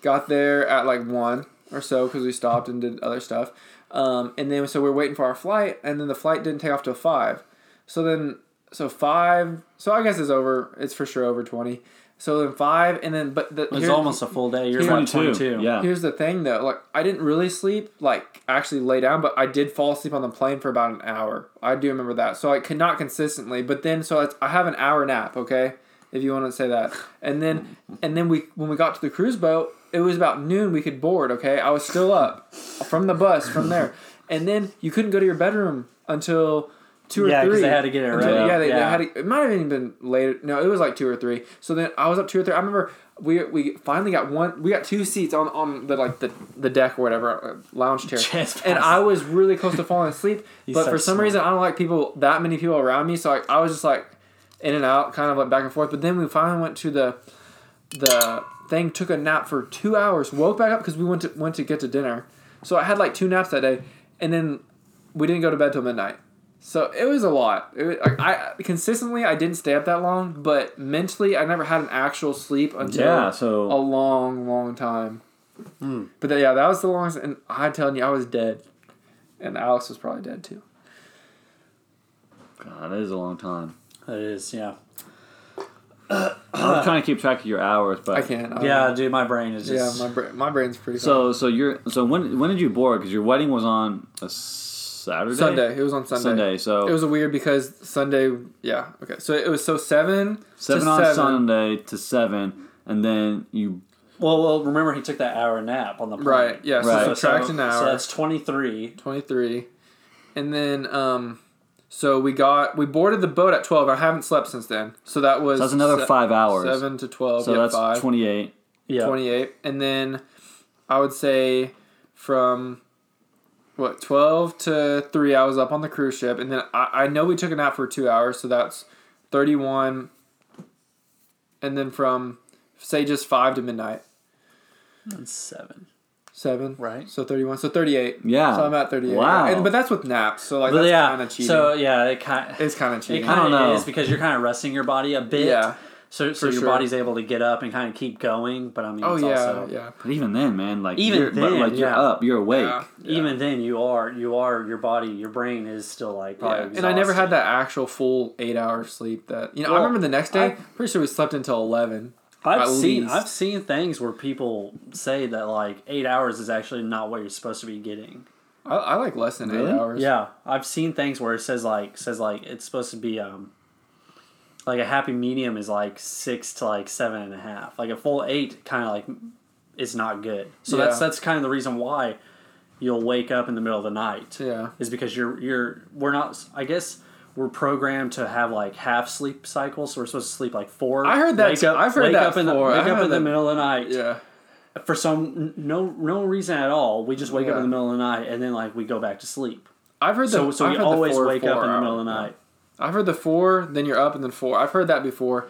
got there at like one or so because we stopped and did other stuff. Um, and then so we are waiting for our flight, and then the flight didn't take off till five. So then so five. So I guess it's over. It's for sure over twenty. So then five, and then but the It was here- almost a full day. You're Here- about 22. 22. Yeah. Here's the thing though, like I didn't really sleep, like actually lay down, but I did fall asleep on the plane for about an hour. I do remember that. So I could not consistently, but then so it's, I have an hour nap, okay, if you want to say that. And then and then we when we got to the cruise boat, it was about noon. We could board. Okay, I was still up from the bus from there, and then you couldn't go to your bedroom until two or Yeah, 'cause three. they had to get it Until- ready. Yeah, they, Yeah. they had. To, it might have even been later. No, it was like two or three. So then I was up two or three. I remember we we finally got one. We got two seats on on the like the the deck or whatever uh, lounge chair, Just and I was really close to falling asleep. But for some smart. reason, I don't like people that many people around me. So like I was just like in and out, kind of like back and forth. But then we finally went to the the thing, took a nap for two hours, woke back up because we went to went to get to dinner. So I had like two naps that day, and then we didn't go to bed till midnight. So it was a lot. It was, like, I consistently I didn't stay up that long, but mentally I never had an actual sleep until Yeah, so- a long, long time. Hmm. But that, yeah, that was the longest, and I'm telling you, I was dead, and Alex was probably dead too. God, that is a long time. It is, yeah. I'm trying to keep track of your hours, but I can't. I Yeah, don't dude, my brain is know. Yeah, my bra- my brain's pretty. So so you're so when when did you board? Because your wedding was on a Saturday. Sunday. It was on Sunday. Sunday. So It was weird because Sunday. Yeah. Okay. So it was so seven. seven to on seven. Sunday to seven, and then you well, well, remember he took that hour nap on the plane. Right. Yeah. So Right. subtract an hour. So that's 23. 23 and then um so we got we boarded the boat at 12 i haven't slept since then so that was so that's another se- five hours. 7 to 12 so yeah, that's 5 twenty eight. Yeah. 28 and then i would say from what 12 to 3 i was up on the cruise ship and then i, I know we took a nap for two hours so that's 31 and then from say just 5 to midnight That's seven. 7 Right. so 31 so 38 Yeah. so i'm at 38 Wow. and, but that's with naps so like But that's yeah, kind of cheating so yeah, it kind it's kind of cheating. it cheating kind don't of know. is because you're kind of resting your body a bit. Yeah. So so your sure. body's able to get up and kind of keep going. But I mean, Oh it's yeah, also, yeah. But even then, man, like Even you're, then, like you're yeah. up, you're awake. Yeah. Even then, you are you are your body, your brain is still like probably. Yeah. And I never had that actual full eight hour sleep. That you know, I remember the next day. I- pretty sure we slept until eleven. I've at seen least. I've seen things where people say that like eight hours is actually not what you're supposed to be getting. I, I like less than Really? eight hours. Yeah, I've seen things where it says like says like it's supposed to be um like a happy medium is like six to like seven and a half. Like a full eight kind of like is not good. So that's Yeah. that's kind of the reason why you'll wake up in the middle of the night Yeah. is because you're you're we're not I guess we're programmed to have like half sleep cycles. So we're supposed to sleep like four. I heard that Wake up, I've heard wake that up in the before. wake up in the that- middle of the night Yeah. for some no no reason at all. We just wake up in the middle of the night and then like we go back to sleep. I've heard So the, so I've the always four, wake up four in the middle of the night. yeah. I've heard the four, then you're up, and then four. I've heard that before.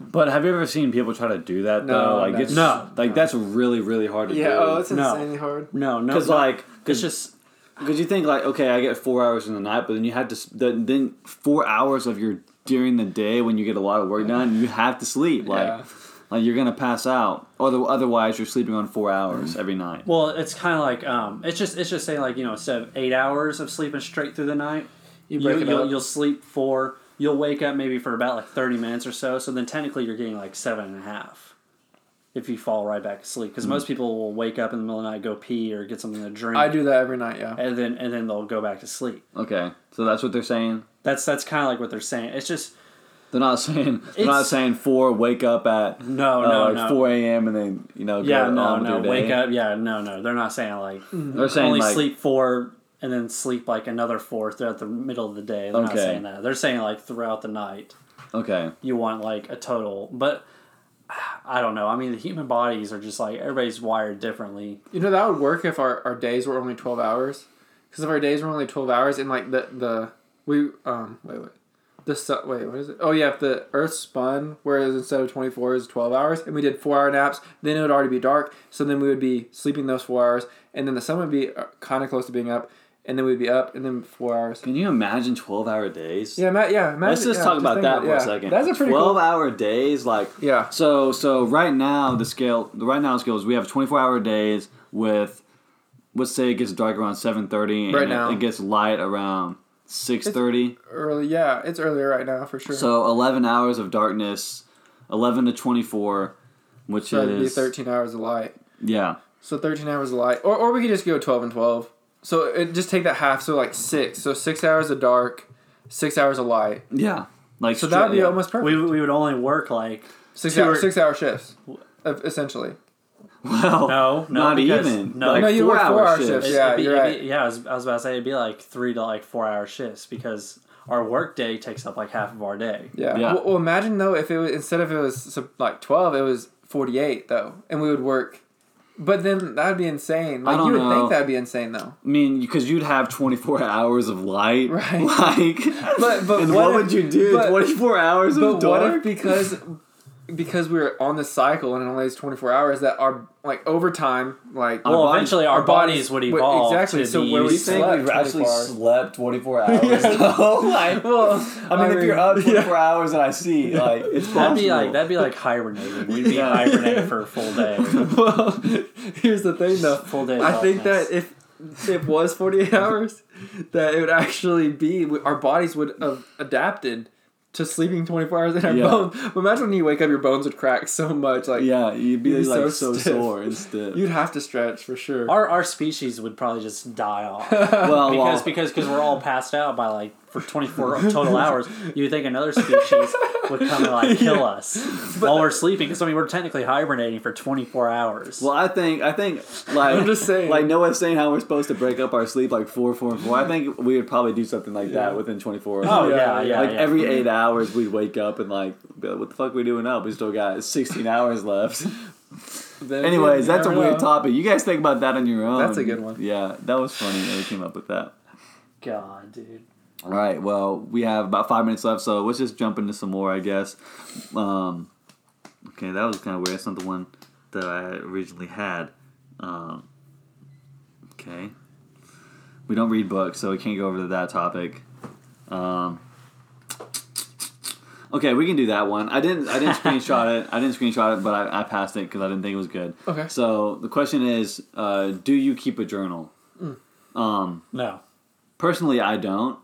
But have you ever seen people try to do that No, though? Like no. it's No. like that's really really hard to do. Yeah, oh, No. insanely hard. No, no, Because no. like, it's just Because you think like, okay, I get four hours in the night, but then you have to s- then, then four hours of your during the day when you get a lot of work done, you have to sleep. Like, Yeah. like you're gonna pass out. Other, otherwise, you're sleeping on four hours every night. well, it's kind of like um, it's just it's just saying like you know instead of eight hours of sleeping straight through the night, You you, break it you'll, up. you'll sleep for you'll wake up maybe for about like thirty minutes or so. So then technically you're getting like seven and a half. If you fall right back asleep, because most people will wake up in the middle of the night, go pee or get something to drink, I do that every night. Yeah. and then and then they'll go back to sleep. Okay, so that's what they're saying. That's that's kind of like what they're saying. It's just They're not saying they're not saying four. Wake up at no, uh, no, like no. four a.m. and then you know go yeah, no, on with no. your day. Wake up. Yeah, no, no. They're not saying like They're saying only like sleep four and then sleep like another four throughout the middle of the day. They're not saying that. They're saying like throughout the night okay. you want like a total. But I don't know. I mean, the human bodies are just like everybody's wired differently. You know that would work if our, our days were only twelve hours. Because if our days were only twelve hours, and like the the we um wait wait the su- wait what is it? Oh yeah, if the Earth spun, whereas instead of twenty four is twelve hours, and we did four hour naps, then it would already be dark. So then we would be sleeping those four hours, and then the sun would be kind of close to being up, and then we'd be up, and then four hours. Can you imagine twelve hour days? Yeah, Matt. Yeah, imagine, Let's just yeah, talk about that for yeah. a second. That's a pretty twelve cool. hour days, like Yeah. So so right now the scale the right now the scale is we have twenty four hour days with let's say it gets dark around seven thirty and Right it- now. it, gets light around six thirty. Early. Yeah, it's earlier right now for sure. So eleven hours of darkness, eleven to twenty four, which So is thirteen hours of light. yeah. So thirteen hours of light, or or we could just go twelve and twelve. So it just take that half, so like six. So six hours of dark, six hours of light. Yeah. Like So that would be yeah. almost perfect. We, we would only work like six hour, or- six hour shifts, essentially. well, No, no, not because- even. no. like No, you work four-hour four-hour shifts. shifts. Yeah, be- you're it'd be- yeah, I was, I was about to say it'd be like three to like four hour shifts because our work day takes up like half of our day. Yeah. Yeah. Well, well, imagine though if it was instead of it was like twelve, it was forty eight though, and we would work. But then that'd be insane. Like you would know. think that'd be insane though. I mean, because you'd have 24 hours of light. Right. Like, But- but and what what, if- would you do? but- 24 hours But of what if because because we were on this cycle and it only is twenty four hours that our like over time like Well, bodies- eventually our, our bodies, bodies would would- evolve. exactly, To so be where we used to- slept 24 hours. slept 24 hours? though? like, well I mean, if you're up 24 hours and I see, like, it's possible. That'd be like that'd be like hibernating. We'd be Yeah. hibernating for a full day. well here's the thing though Full day. I think that if it was 48 hours, that it would actually be our bodies would have adapted to sleeping 24 hours in our Yeah. bones. But imagine when you wake up, your bones would crack so much. Like Yeah, you'd be You'd be like so so, stiff. sore and stiff. you'd have to stretch for sure. our our species would probably just die off. well, because well, because because we're all passed out by like for 24 total hours you would think another species would come and like kill us while we're sleeping because i mean we're technically hibernating for 24 hours well, I think I think like I'm just saying. like Noah's saying how we're supposed to break up our sleep like four, four, and four. I think we would probably do something like that within 24 hours. oh Yeah, yeah yeah, like yeah. every eight hours, we'd wake up and like, be like, what the fuck are we doing up? We still got 16 hours left. Then Anyways, that's a weird know. topic. You guys think about that on your own. That's a good one. Yeah, that was funny that we came up with that. god dude All right, well, we have about five minutes left, so let's just jump into some more, I guess. Um, okay, that was kind of weird. That's not the one that I originally had. Um, okay. We don't read books, so we can't go over to that topic. Um, okay, we can do that one. I didn't. I didn't screenshot it. I didn't screenshot it, but I, I passed it because I didn't think it was good. Okay. So the question is, uh, do you keep a journal? Um, no personally, I don't.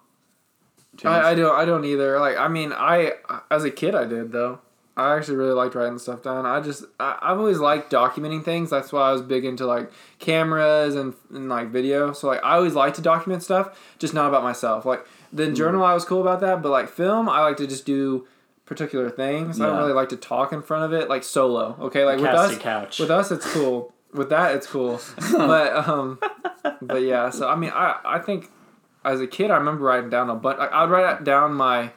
I, I don't. I don't either. Like, I mean, I as a kid, I did though. I actually really liked writing stuff down. I just, I, I've always liked documenting things. That's why I was big into like cameras and, and like video. So like, I always like to document stuff, just not about myself. Like the journal, I was cool about that, but like film, I like to just do particular things. I don't really like to talk in front of it, like solo. Okay, like with us, couch with us, it's cool. With that, it's cool. but um, but yeah. So I mean, I I think as a kid, I remember writing down a bunch. Like, I'd write down my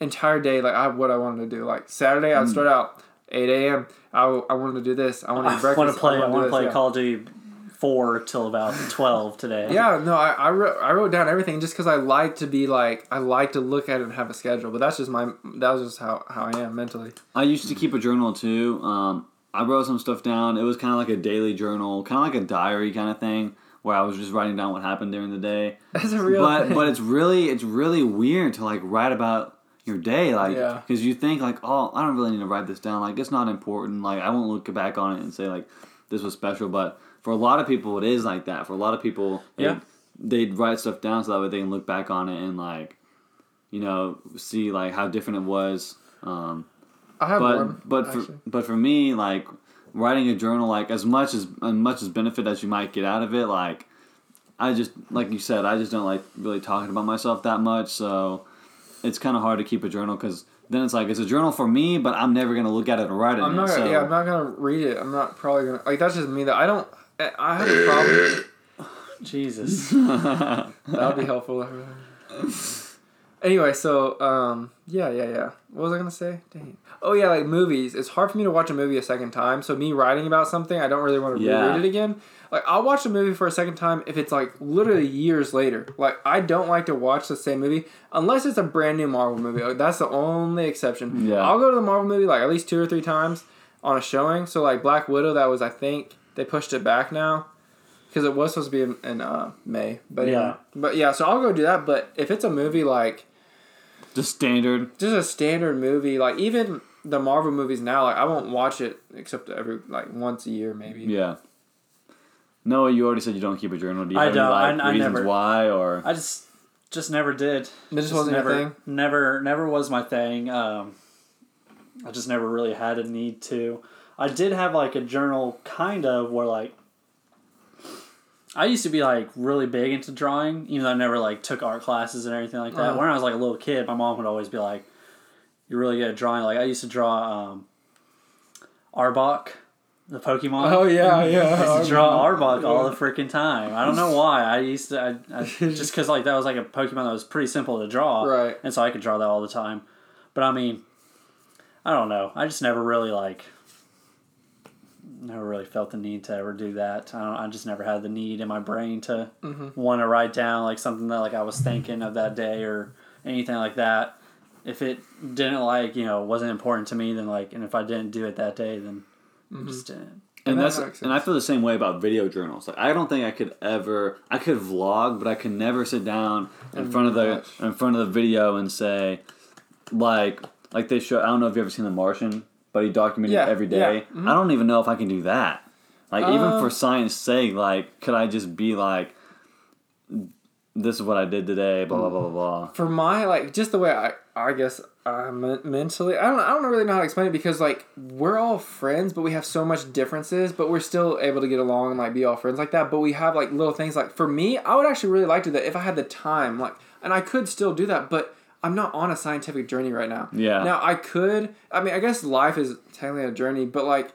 entire day, like I, what I wanted to do. Like Saturday, I'd start out eight a.m. I, I wanted to do this. I wanted to eat i want to play i wanna want to play this, yeah. call of duty 4 till about 12 today Yeah, no, I, I wrote I wrote down everything just because I like to be like I like to look at it and have a schedule. But that's just my that was just how, how I am mentally. I used to keep a journal too. Um, I wrote some stuff down. It was kind of like a daily journal, kind of like a diary kind of thing, where I was just writing down what happened during the day. That's a real but thing. but it's really it's really weird to like write about your day, like Yeah. because you think like oh I don't really need to write this down, like it's not important, like I won't look back on it and say like this was special. But for a lot of people, it is like that. For a lot of people, Yeah. they would write stuff down so that way they can look back on it and like you know see like how different it was. Um, I have but one. but for, but for me like writing a journal like as much as as much as benefit as you might get out of it like i just like you said i just don't like really talking about myself that much so it's kind of hard to keep a journal because then it's like it's a journal for me but i'm never gonna look at it or write it I'm not it, gonna, so yeah I'm not gonna read it. I'm not probably gonna like that's just me that I don't I- I have a problem. jesus that would be helpful. anyway, so um, yeah, yeah, yeah. What was I gonna say? Dang. Oh yeah, like movies. It's hard for me to watch a movie a second time. So me writing about something, I don't really want to Yeah. reread it again. Like I'll watch a movie for a second time if it's like literally years later. Like I don't like to watch the same movie unless it's a brand new Marvel movie. Like, that's the only exception. Yeah. I'll go to the Marvel movie like at least two or three times on a showing. So like Black Widow, that was I think they pushed it back now because it was supposed to be in, in uh, May. But yeah. Yeah. but yeah. So I'll go do that. But if it's a movie like just standard just a standard movie, like even the Marvel movies now, like I won't watch it except every like once a year maybe. yeah No, you already said you don't keep a journal. Do you I have don't. any like, I- I reasons never- why or i just just never did It just wasn't your never, thing? Never, never was my thing. Um, I just never really had a need to. I did have like a journal, kind of, where like I used to be like really big into drawing, even though I never like took art classes and everything like that. Uh-huh. When I was like a little kid, my mom would always be like, you're really good at drawing. Like I used to draw um, Arbok, the Pokemon. Oh yeah, yeah. I used to draw Arbok all the freaking time. I don't know why. I used to, I, I just because like that was like a Pokemon that was pretty simple to draw, Right. And so I could draw that all the time. But I mean, I don't know. I just never really like, never really felt the need to ever do that. I don't. I just never had the need in my brain to Mm-hmm. want to write down like something that like I was thinking of that day or anything like that. If it didn't like you know wasn't important to me, then like, and if I didn't do it that day, then I just didn't. and And that that's and I feel the same way about video journals. Like I don't think I could ever I could vlog, but I could never sit down in And front of the watch. in front of the video and say like like they show I don't know if you've ever seen The Martian, but he documented Yeah, every yeah, day. mhm. I don't even know if I can do that. Like even Uh, for science sake, like could I just be like this is what I did today, blah blah blah blah blah. for my like just the way I I guess uh, men- mentally I don't I don't really know how to explain it because like we're all friends but we have so much differences but we're still able to get along and like be all friends like that but we have like little things like for me I would actually really like to do that if I had the time like and I could still do that but I'm not on a scientific journey right now. Yeah. Now I could I mean I guess life is technically a journey but like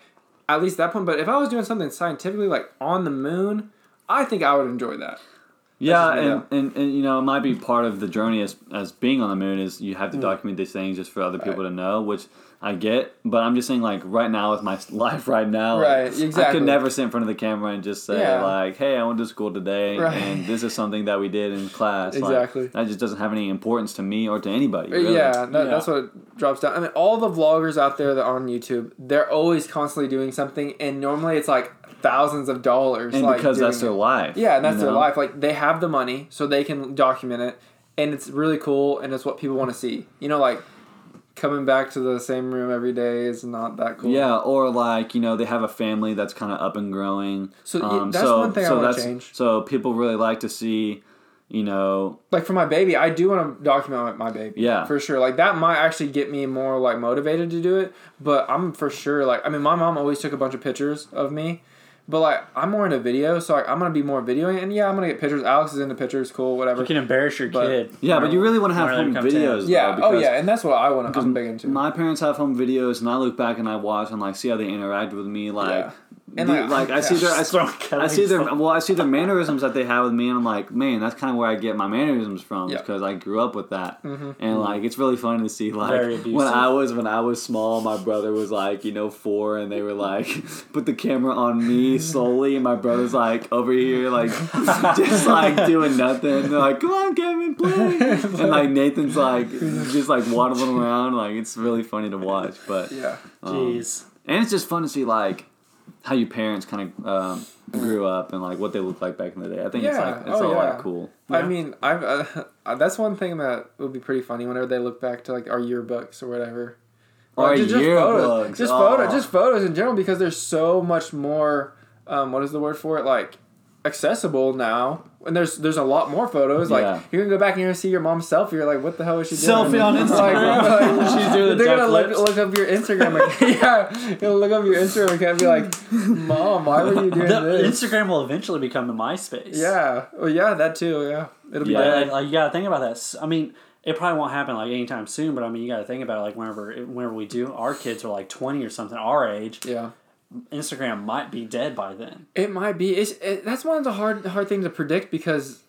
at least that point but if I was doing something scientifically like on the moon I think I would enjoy that. Yeah, and, and, and you know, it might be part of the journey as as being on the moon is you Mm. have to document these things just for other people to know, which I get. But I'm just saying, like right now with my life right now, like, Right, I could never sit in front of the camera and just say Yeah. like, "Hey, I went to school today, Right. and this is something that we did in class." Like, Exactly. that just doesn't have any importance to me or to anybody. Really. Yeah, that, Yeah. that's what it drops down. I mean, all the vloggers out there that are on YouTube, they're always constantly doing something, and normally it's like thousands of dollars. and like, because that's doing their it. life. Yeah, and that's you their life. Like they have the money, so they can document it, and it's really cool, and it's what people want to see. You know, like coming back to the same room every day is not that cool. Yeah, or like you know they have a family that's kind of up and growing. So, um, that's so, one thing I so wanna that's- change. So people really like to see, you know, like for my baby, I do want to document my baby. Yeah. for sure. Like that might actually get me more like motivated to do it. But I'm for sure like I mean, my mom always took a bunch of pictures of me. But like I'm more into video, so like, I'm gonna be more videoing, and yeah, I'm gonna get pictures. Alex is into pictures, cool, whatever. You can embarrass your But- kid. Yeah, but you really want to have home videos. yeah, though, oh yeah, and that's what I want. to I'm big into. My parents have home videos, and I look back and I watch and like see how they interact with me. Like, Yeah. And, the- like, like, I yeah. see their, I, throw I see their, well, I see their mannerisms that they have with me, and I'm like, man, that's kind of where I get my mannerisms from, Yeah. because I grew up with that, Mm-hmm. and like it's really funny to see like when. I was when I was small, my brother was like you know four, and they were like put the camera on me solely, and my brother's like over here like just like doing nothing. They're like, come on, Kevin, play, and like Nathan's like just like waddling around, like it's really funny to watch, but yeah, um, Jeez. and it's just fun to see like how your parents kind of um, grew up and like what they look like back in the day. I think it's Yeah. like it's Oh, all yeah. like cool. I mean, I've uh, that's one thing that would be pretty funny whenever they look back to like our yearbooks or whatever. Our Like, ju- just yearbooks, photos, just oh. photos, just photos in general because there's so much more. Um, what is the word for it? Like accessible now, and there's there's a lot more photos. Like Yeah. you can go back and you're gonna see your mom's selfie. You're like, what the hell is she doing? Selfie on Like, Instagram. like, She's doing the They're gonna look, look up your Instagram. Account. yeah, you'll look up your Instagram account and be like, Mom, why were you doing The, this? Instagram will eventually become the MySpace. Yeah. Well, yeah, that too. Yeah, it'll be Yeah. Like, like, you gotta think about that. I mean, it probably won't happen like anytime soon. But I mean, you gotta think about it. Like whenever whenever we do, our kids are like twenty or something, our age. Yeah. Instagram might be dead by then. It might be. It's it, that's one of the hard hard thing to predict because,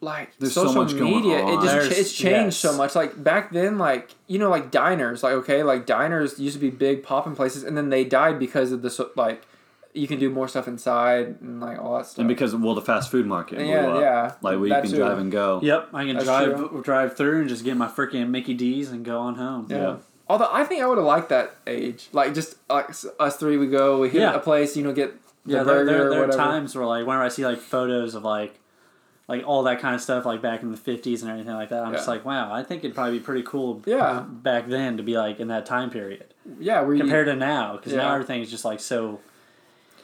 like There's social much going media, it just There's- it's changed so much. Like back then, like you know, like diners, like okay, like diners used to be big popping places, and then they died because of the so, like you can do more stuff inside and like all that stuff. And because well, the fast food market blew Yeah, up. yeah, like where that you can too. drive and go. Yep, I can That's drive true. drive through and just get my freaking Mickey D's and go on home. yeah. yeah. Although I think I would have liked that age, like just like us three, we go, we hit Yeah. a place, you know, get the Yeah, there, burger there, or there are times where like whenever I see like photos of like like all that kind of stuff like back in the fifties and everything like that, I'm just like, wow, I think it'd probably be pretty cool. Yeah. back then to be like in that time period Yeah, where you, compared to now, because now Yeah. everything is just like so.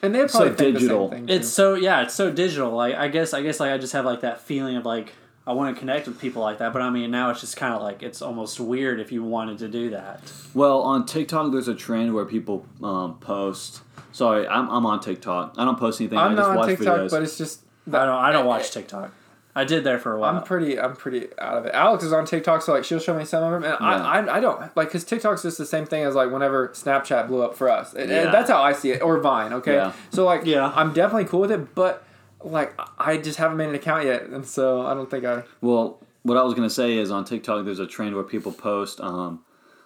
and they So probably think digital. The same thing It's so yeah, it's so digital. Like I guess I guess like I just have like that feeling of like I want to connect with people like that, but I mean now it's just kind of like it's almost weird if you wanted to do that. Well, on TikTok, there's a trend where people um, post. Sorry, I'm, I'm on TikTok. I don't post anything. I I'm just not on watch TikTok, videos. but it's just I don't I don't watch TikTok. I did there for a while. I'm pretty. I'm pretty out of it. Alex is on TikTok, so like she'll show me some of them, and Yeah. I, I, I don't like because TikTok's just the same thing as like whenever Snapchat blew up for us. And- and Yeah. that's how I see it, or Vine. Okay, Yeah. so like Yeah. I'm definitely cool with it, but like I just haven't made an account yet, and so I don't think I. Well, what I was gonna say is on TikTok, there's a trend where people post um,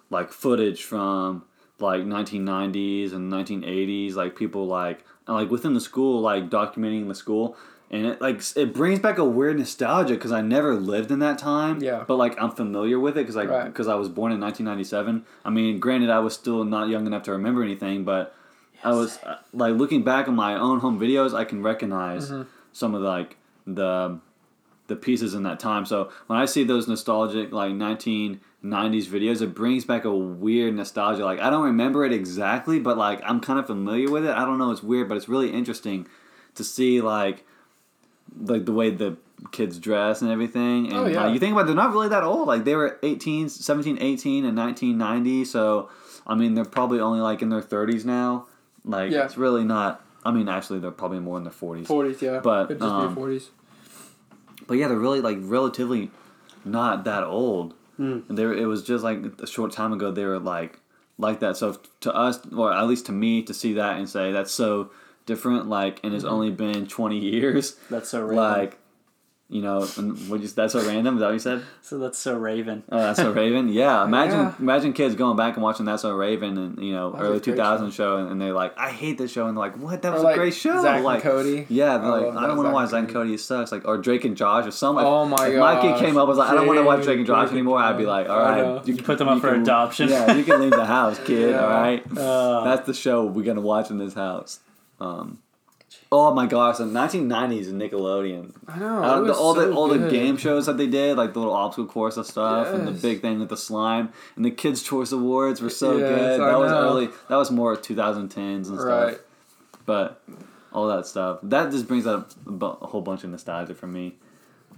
like footage from like 1990s and 1980s, like people like like within the school, like documenting the school, and it like it brings back a weird nostalgia because I never lived in that time. Yeah. But like I'm familiar with it because like Right. because I was born in 1997. I mean, granted, I was still not young enough to remember anything, but I was uh, like looking back on my own home videos, I can recognize Mm-hmm. some of like the the pieces in that time. So when I see those nostalgic like 1990s videos, it brings back a weird nostalgia. Like I don't remember it exactly, but like I'm kind of familiar with it. I don't know, it's weird, but it's really interesting to see like like the way the kids dress and everything. And Oh, yeah. like, you think about it, they're not really that old. Like they were 18, 17, 18 and 1990. So I mean, they're probably only like in their 30s now. Like Yeah. it's really not. I mean, actually, they're probably more in their 40s. Forties, yeah, But, um, be forties. But yeah, they're really like relatively not that old. And they were, it was just like a short time ago they were like like that. So to us, or at least to me, to see that and say that's so different, like, and it's Mm-hmm. only been twenty years, that's so Raven. like, you know, and what you that's so random. Is that what you said? so that's so Raven. Oh, that's so Raven. Yeah, imagine Yeah. imagine kids going back and watching That's so Raven and you know That early two thousand show, and, and they're like, I hate this show, and they're like, what? That was Or, like, a great show. Zack and like, Cody. Yeah, I they're like, I don't want to Zack watch and and Cody. Cody. It sucks. Like or Drake and Josh or something. Oh my if my kid came up, was like, I don't want to watch Drake and Josh Drake and anymore. I'd be like, All right, you, know. right, You put them up for can- adoption. Yeah, you can leave the house, kid. Yeah. All right, Uh, that's the show we're gonna watch in this house. Um, oh my gosh, the 1990s and Nickelodeon. I know. Uh, the, was all the so all the game shows that they did, like the little obstacle course and stuff, and the big thing with the slime and the Kids Choice Awards were so Yes, good. I That was know. early. That was more 2010s and Right. stuff. But all that stuff that just brings up a, bu- a whole bunch of nostalgia for me.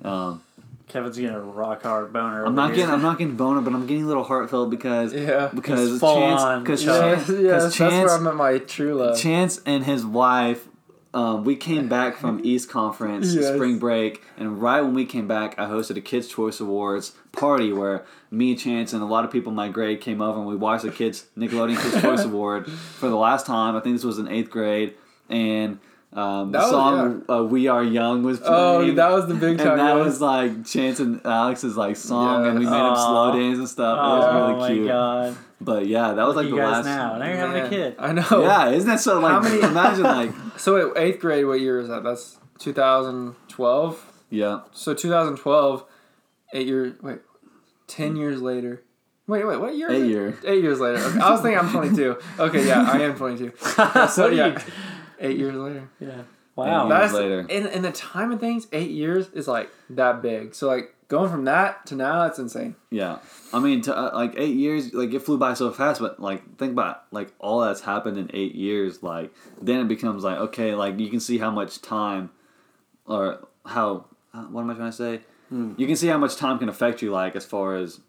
Um, Kevin's getting a rock hard boner. I'm not here. getting I'm not getting boner, but I'm getting a little heartfelt because Yeah. because It's full Chance on. because Yeah. Chance, Yes, 'cause yes, that's Chance where I met my true love. Chance and his wife, um, we came back from East Conference Yes. spring break, and right when we came back, I hosted a Kids Choice Awards party where me, Chance, and a lot of people in my grade came over and we watched the kids Nickelodeon Kids Choice Award for the last time. I think this was in eighth grade, and um, the That was- song uh, "We Are Young" was playing. Oh, that was the big time. and that yeah. was like Chance and Alex's like song, and we made him slow dance and stuff. Oh it was really my cute. god! But yeah, that was like at the you last. now. Now you're having a kid. I know. Yeah, isn't that so? Like, How many- imagine like, So wait, eighth grade. What year is that? That's 2012. yeah. So 2012, eight years. Wait, ten years later. Wait, wait, what year? is Eight it? year. Eight years later. Okay, I was thinking I'm 22. Okay, yeah, I am 22. So yeah, eight years later. yeah. Wow. Eight That's later. in in the time of things. Eight years is like that big. So like going from that to now, that's insane. Yeah, I mean, to, uh, like eight years, like it flew by so fast. But like, think about like all that's happened in eight years. Like, then it becomes like okay, like you can see how much time, or how uh, what am I trying to say? You can see how much time can affect you. Like as far as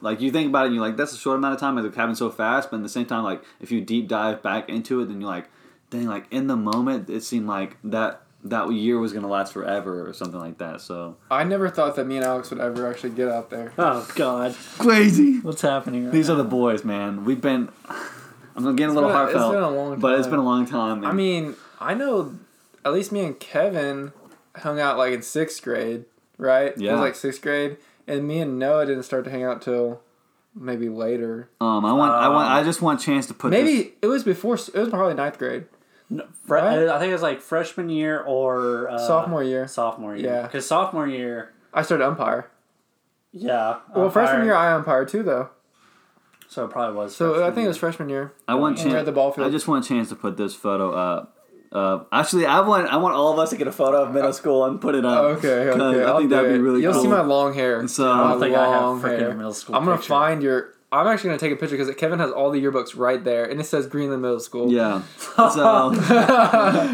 like you think about it, and you're like, that's a short amount of time. It's happened so fast. But at the same time, like if you deep dive back into it, then you're like, dang, like in the moment, it seemed like that that year was gonna last forever or something like that. So I never thought that me and Alex would ever actually get out there. Oh god. crazy. What's happening? Right These now? are the boys, man. We've been. I'm getting a little been a- it's heartfelt, been a long time. but it's been a long time. I mean, I know at least me and Kevin hung out like in sixth grade, right? It Yeah. was like sixth grade, and me and Noah didn't start to hang out till maybe later. um, I want, I want, Um, I just want a chance to put Maybe This, it was before. It was probably ninth grade, No, fre- Right? I think it was like freshman year or uh, sophomore year. Sophomore year. Yeah. Because sophomore year, I started umpire. yeah. Well, freshman year I umpired too, though. So it probably was. So I freshman think it was freshman year. I want When we chance. at the ball field. I just want a chance to put this photo up. Uh, actually, I want, I want all of us to get a photo of middle school and put it up. Okay, 'Cause okay. I I'll think that'd be it. really You'll cool. see my long hair. So- I don't think I have long freaking hair. middle school. I'm gonna picture. find your. I'm actually gonna take a picture because Kevin has all the yearbooks right there, and it says Greenland Middle School. Yeah. So,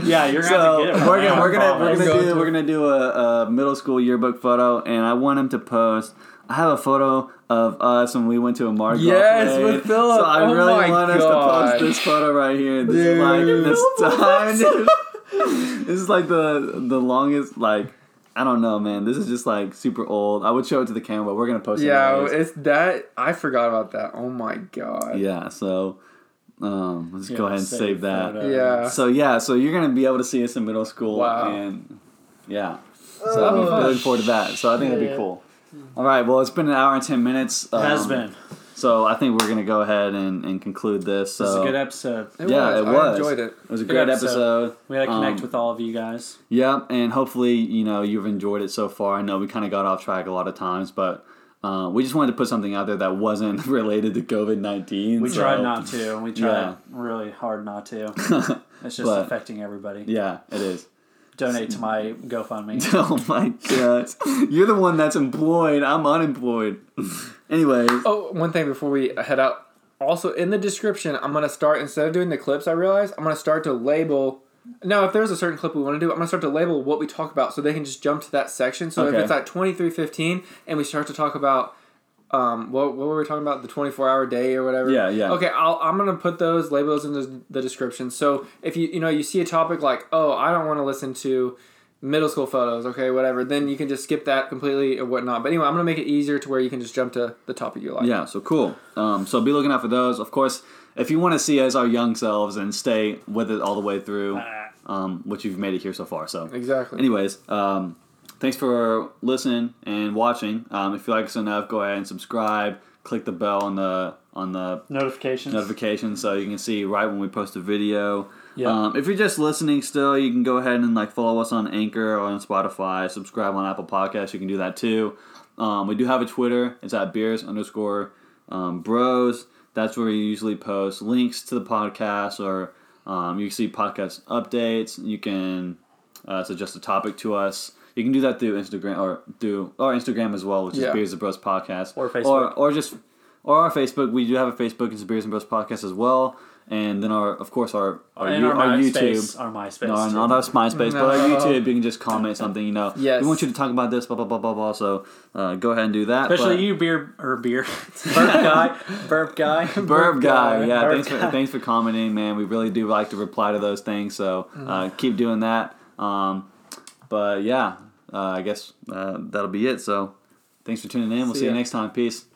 Yeah, you're gonna so have to get it. we're gonna we're gonna we're gonna do we're gonna do a, a middle school yearbook photo, and I want him to post. I have a photo of us when we went to a Mardi Gras Yes, parade. with Philip. So I Oh really my want us to post this photo right here. This is Dude. like this time. dude. this is like the the longest like I don't know, man. This is just like super old. I would show it to the camera, but we're gonna post it. Yeah, anyways. it's that. I forgot about that. Oh my god. yeah. So, um, let's Yeah, go ahead and save save that. photo. Yeah. So yeah, so you're gonna be able to see us in middle school, Wow. and yeah, so be I'm looking forward to that. So I think that'd be Yeah. cool. All right, well, it's been an hour and ten minutes. It has um, been. So I think we're gonna go ahead and, and conclude this. So This is a good episode. It Yeah, was. it I was. enjoyed it. it was a Good great episode. episode. We had to connect Um, with all of you guys. Yeah, and hopefully, you know, you've enjoyed it so far. I know we kind of got off track a lot of times, but uh, we just wanted to put something out there that wasn't related to COVID 19. We tried not to. and We tried Yeah. really hard not to. It's just But- affecting everybody. yeah, it is. Donate to my GoFundMe. Oh my god. You're the one that's employed. I'm unemployed. Anyways. Oh, one thing before we head out. Also, in the description, I'm gonna start instead of doing the clips. I realize I'm gonna start to label. Now, if there's a certain clip we want to do, I'm gonna start to label what we talk about, so they can just jump to that section. So Okay. if it's at 23:15 and we start to talk about, um, what what were we talking about? The 24 hour day or whatever. Yeah, yeah. Okay, I'll, I'm gonna put those labels in the, the description. So if you you know you see a topic like, oh, I don't want to listen to middle school photos, okay, whatever, then you can just skip that completely or whatnot. But anyway, I'm gonna make it easier to where you can just jump to the topic you like. Yeah, so cool. Um, so be looking out for those. Of course, if you want to see us our young selves and stay with it all the way through, um, which you've made it here so far. So, Exactly. anyways, um, thanks for listening and watching. Um, if you like us enough, go ahead and subscribe. Click the bell on the on the Notifications. notification so you can see right when we post a video. Yeah. Um, if you're just listening still, you can go ahead and like follow us on Anchor or on Spotify. Subscribe on Apple Podcasts. You can do that too. Um, we do have a Twitter. It's at beers underscore um, bros. That's where we usually post links to the podcast or um, you can see podcast updates. You can uh, suggest a topic to us. You can do that through Instagram or through or Instagram as well, which Yeah. is Beers and Bros Podcast Or or Facebook. or just or our Facebook. We do have a Facebook. It's Beers and Bros Podcast as well. And then our, of course, our our, and you- our, our MySpace, YouTube. Our MySpace. No, not our MySpace, but our YouTube. You can just comment something. You know, Yes. we want you to talk about this, blah blah blah blah blah. So uh, go ahead and do that. Especially but- you, beer or beer, burp guy, burp guy, Burp guy, yeah. Burp thanks for thanks for commenting, man. We really do like to reply to those things, so uh, keep doing that. Um, but yeah, uh, I guess uh, that'll be it. So thanks for tuning in. We'll See see, you next time. Peace.